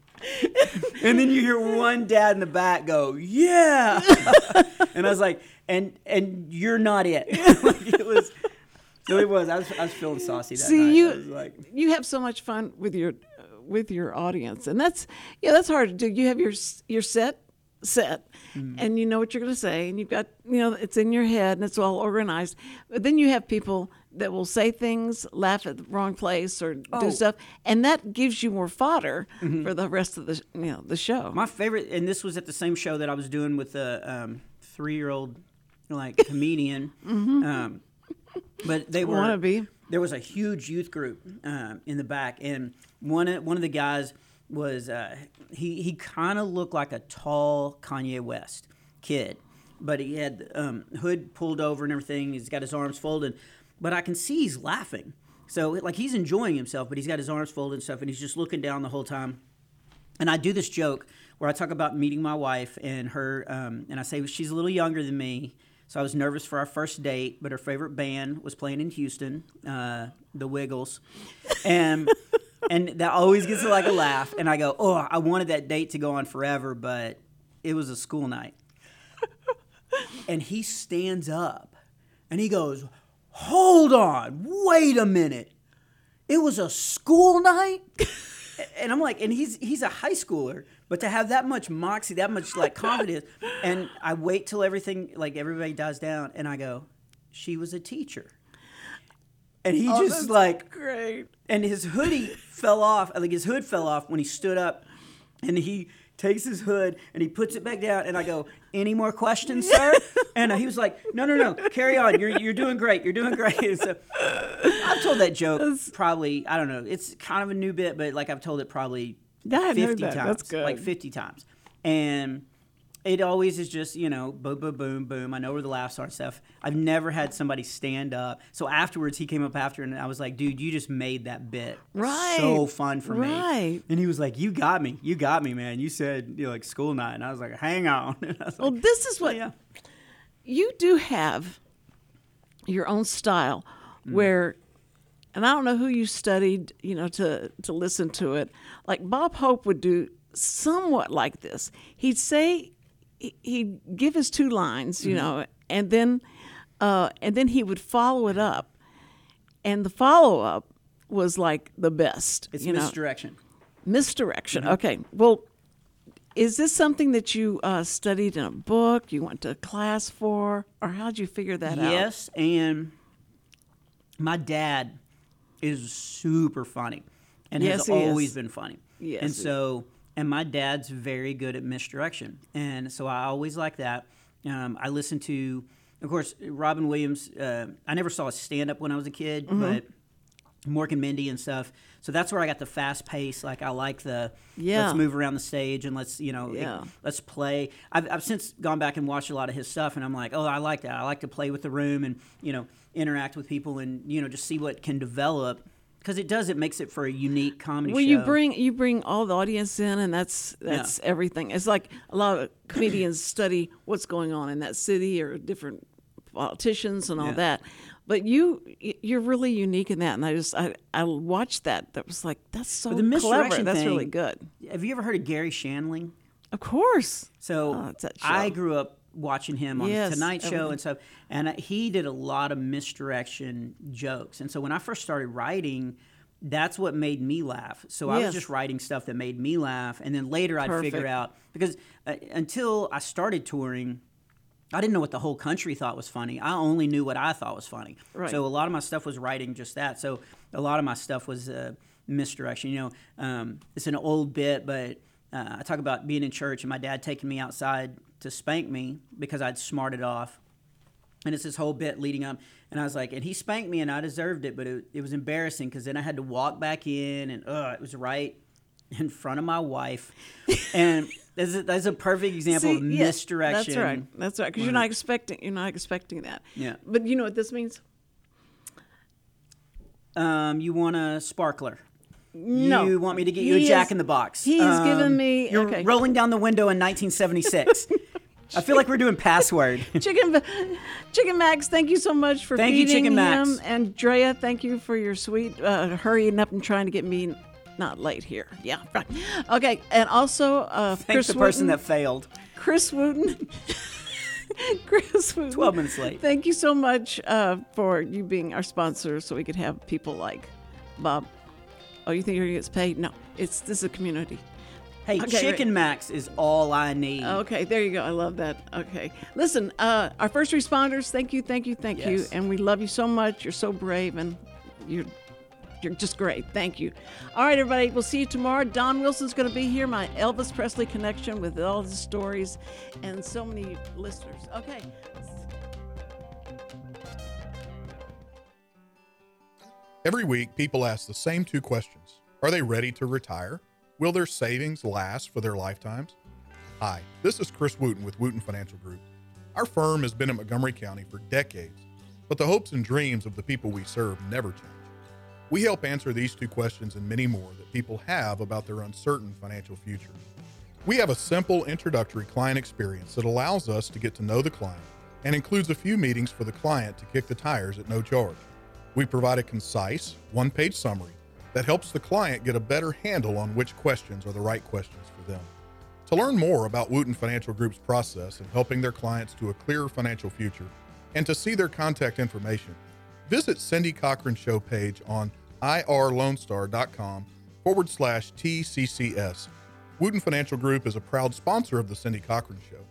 and then you hear one dad in the back go, "Yeah," [LAUGHS] and I was like, "And and you're not it." like it was. So it was. I was. I was feeling saucy that see night. you like, you have so much fun with your with your audience, and that's yeah, that's hard to do. You have your your set set Mm. and you know what you're going to say and you've got you know it's in your head and it's all organized but then you have people that will say things laugh at the wrong place or Oh. do stuff and that gives you more fodder for the rest of the you know the show Mm-hmm. My favorite, and this was at the same show that I was doing with a um, three-year-old like [LAUGHS] comedian. Um, but they were Wannabe. there was a huge youth group um, in the back, and one one of the guys was uh, he he kind of looked like a tall Kanye West kid, but he had um, hood pulled over and everything. He's got his arms folded, but I can see he's laughing. So like he's enjoying himself, but he's got his arms folded and stuff, and he's just looking down the whole time. And I do this joke where I talk about meeting my wife and her, um, and I say she's a little younger than me. So I was nervous for our first date, but her favorite band was playing in Houston, uh, the Wiggles, and and that always gets like a laugh. And I go, oh, I wanted that date to go on forever, but it was a school night. And he stands up, and he goes, hold on, wait a minute, it was a school night and I'm like, and he's he's a high schooler, but to have that much moxie, that much like confidence, and I wait till everything like everybody dies down, and I go, she was a teacher, and he Oh, just that's like, great and his hoodie fell off, like his hood fell off when he stood up, and he takes his hood and he puts it back down, and I go, any more questions, sir? [LAUGHS] and he was like, no, no, no, carry on, you're you're doing great, you're doing great. [LAUGHS] So I've told that joke probably I don't know. It's kind of a new bit, but like I've told it probably Yeah, I heard fifty times. That's good. Like fifty times, and it always is just you know boom, boom, boom, boom. I know where the laughs are and stuff. I've never had somebody stand up. So afterwards, he came up after, and I was like, dude, you just made that bit Right. so fun for me. Right. And he was like, you got me, you got me, man. You said you know, like school night, and I was like, hang on. [LAUGHS] And I was well like, this is oh, what yeah. you do have your own style mm. where and I don't know who you studied, you know, to to listen to it. Like Bob Hope would do somewhat like this. He'd say he'd give his two lines, you know, and then uh, and then he would follow it up, and the follow up was like the best. It's you know, misdirection. misdirection. Mm-hmm. Okay, well, is this something that you uh, studied in a book? You went to class for, or how'd you figure that out? Yes, and my dad is super funny and Yes, has always is. been funny. Yes, And so, and my dad's very good at misdirection. And so I always like that. Um, I listen to, of course, Robin Williams. Uh, I never saw a stand up when I was a kid, Mm-hmm. but Mork and Mindy and stuff. So that's where I got the fast pace. Like I like the Yeah. let's move around the stage and let's you know it- let's play. I've, I've since gone back and watched a lot of his stuff, and I'm like, oh, I like that. I like to play with the room and you know interact with people and you know just see what can develop because it does. It makes it for a unique comedy Well, show. you bring you bring all the audience in, and that's that's everything. It's like a lot of comedians study what's going on in that city or different politicians and all Yeah. that. But you you're really unique in that, and I just I, I watched that. That was like that's so the clever. misdirection That's really good. Have you ever heard of Garry Shandling? Of course. So Oh, I grew up watching him on Yes, the Tonight Show everything. and stuff, and he did a lot of misdirection jokes. And so when I first started writing, that's what made me laugh. So I was just writing stuff that made me laugh, and then later I'd figure out because uh, until I started touring. I didn't know what the whole country thought was funny. I only knew what I thought was funny. Right. So a lot of my stuff was writing just that. So a lot of my stuff was uh, misdirection. You know, um, it's an old bit, but uh, I talk about being in church and my dad taking me outside to spank me because I'd smarted off. And it's this whole bit leading up. And I was like, and he spanked me and I deserved it, but it, it was embarrassing because then I had to walk back in and uh, it was right in front of my wife. [LAUGHS] and that's a, that's a perfect example See, of yeah, misdirection. That's right. That's right. Because you're not expecting you're not expecting that. Yeah. But you know what this means? Um, you want a sparkler. No. You want me to get you a Jack is- in the Box. he's Um, given me- You're okay. rolling down the window in 1976. [LAUGHS] I feel like we're doing password. [LAUGHS] Chicken, Chicken Max, thank you so much for Thank you, feeding Chicken Max. him. And Drea, thank you for your sweet uh, hurrying up and trying to get me not late here. Yeah, right. Okay, and also uh, Chris the person that failed. Chris Wootton. [LAUGHS] Chris Wootton. 12 minutes late. Thank you so much uh, for you being our sponsor, so we could have people like Bob. Oh, you think you're gonna get paid? No, it's this is a community. Hey, Okay, Chicken wait. Max is all I need. Okay, there you go. I love that. Okay. Listen, uh, our first responders, thank you, thank you, thank you. And we love you so much. You're so brave and you're you're just great. Thank you. All right, everybody. We'll see you tomorrow. Don Wilson's going to be here, my Elvis Presley connection with all the stories and so many listeners. Okay. Every week, people ask the same two questions Are they ready to retire? Will their savings last for their lifetimes? Hi, this is Chris Wootton with Wootton Financial Group. Our firm has been in Montgomery County for decades, but the hopes and dreams of the people we serve never change. We help answer these two questions and many more that people have about their uncertain financial future. We have a simple introductory client experience that allows us to get to know the client and includes a few meetings for the client to kick the tires at no charge. We provide a concise, one page summary that helps the client get a better handle on which questions are the right questions for them. To learn more about Wootton Financial Group's process in helping their clients to a clearer financial future and to see their contact information, visit Cindy Cochran Show page on irlonestar.com forward slash TCCS. Wootton Financial Group is a proud sponsor of the Cindy Cochran Show.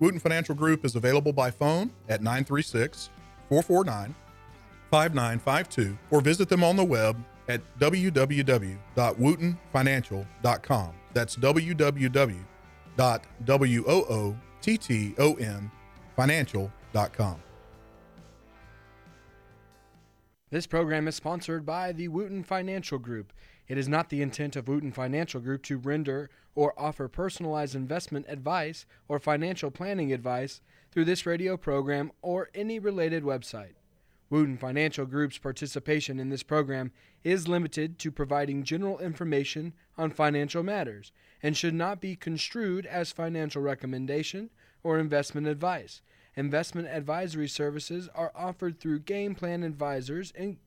Wootton Financial Group is available by phone at 936 449 5952 or visit them on the web at www.woottonfinancial.com. That's www.woottonfinancial.com. This program is sponsored by the Wootton Financial Group. It is not the intent of Wootton Financial Group to render or offer personalized investment advice or financial planning advice through this radio program or any related website. Wootton Financial Group's participation in this program is limited to providing general information on financial matters and should not be construed as financial recommendation or investment advice. Investment advisory services are offered through Game Plan Advisors, Inc.,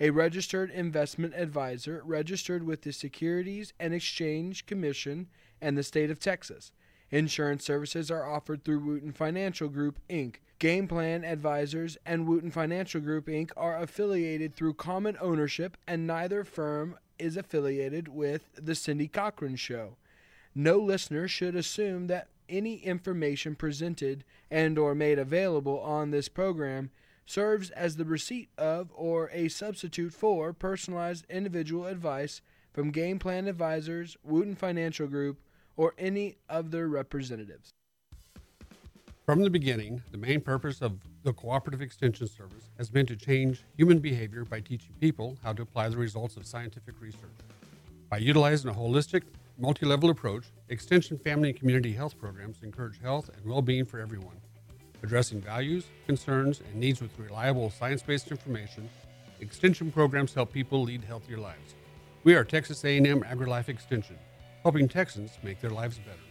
a registered investment advisor registered with the Securities and Exchange Commission and the state of Texas. Insurance services are offered through Wootton Financial Group, Inc. Game Plan Advisors and Wootton Financial Group, Inc. are affiliated through common ownership, and neither firm is affiliated with The Cindy Cochran Show. No listener should assume that any information presented and or made available on this program serves as the receipt of or a substitute for personalized individual advice from Game Plan Advisors, Wootton Financial Group, or any of their representatives. From the beginning, the main purpose of the Cooperative Extension Service has been to change human behavior by teaching people how to apply the results of scientific research. By utilizing a holistic, multi level approach, Extension family and community health programs encourage health and well being for everyone. Addressing values, concerns, and needs with reliable science based information, Extension programs help people lead healthier lives. We are Texas A&M AgriLife Extension, helping Texans make their lives better.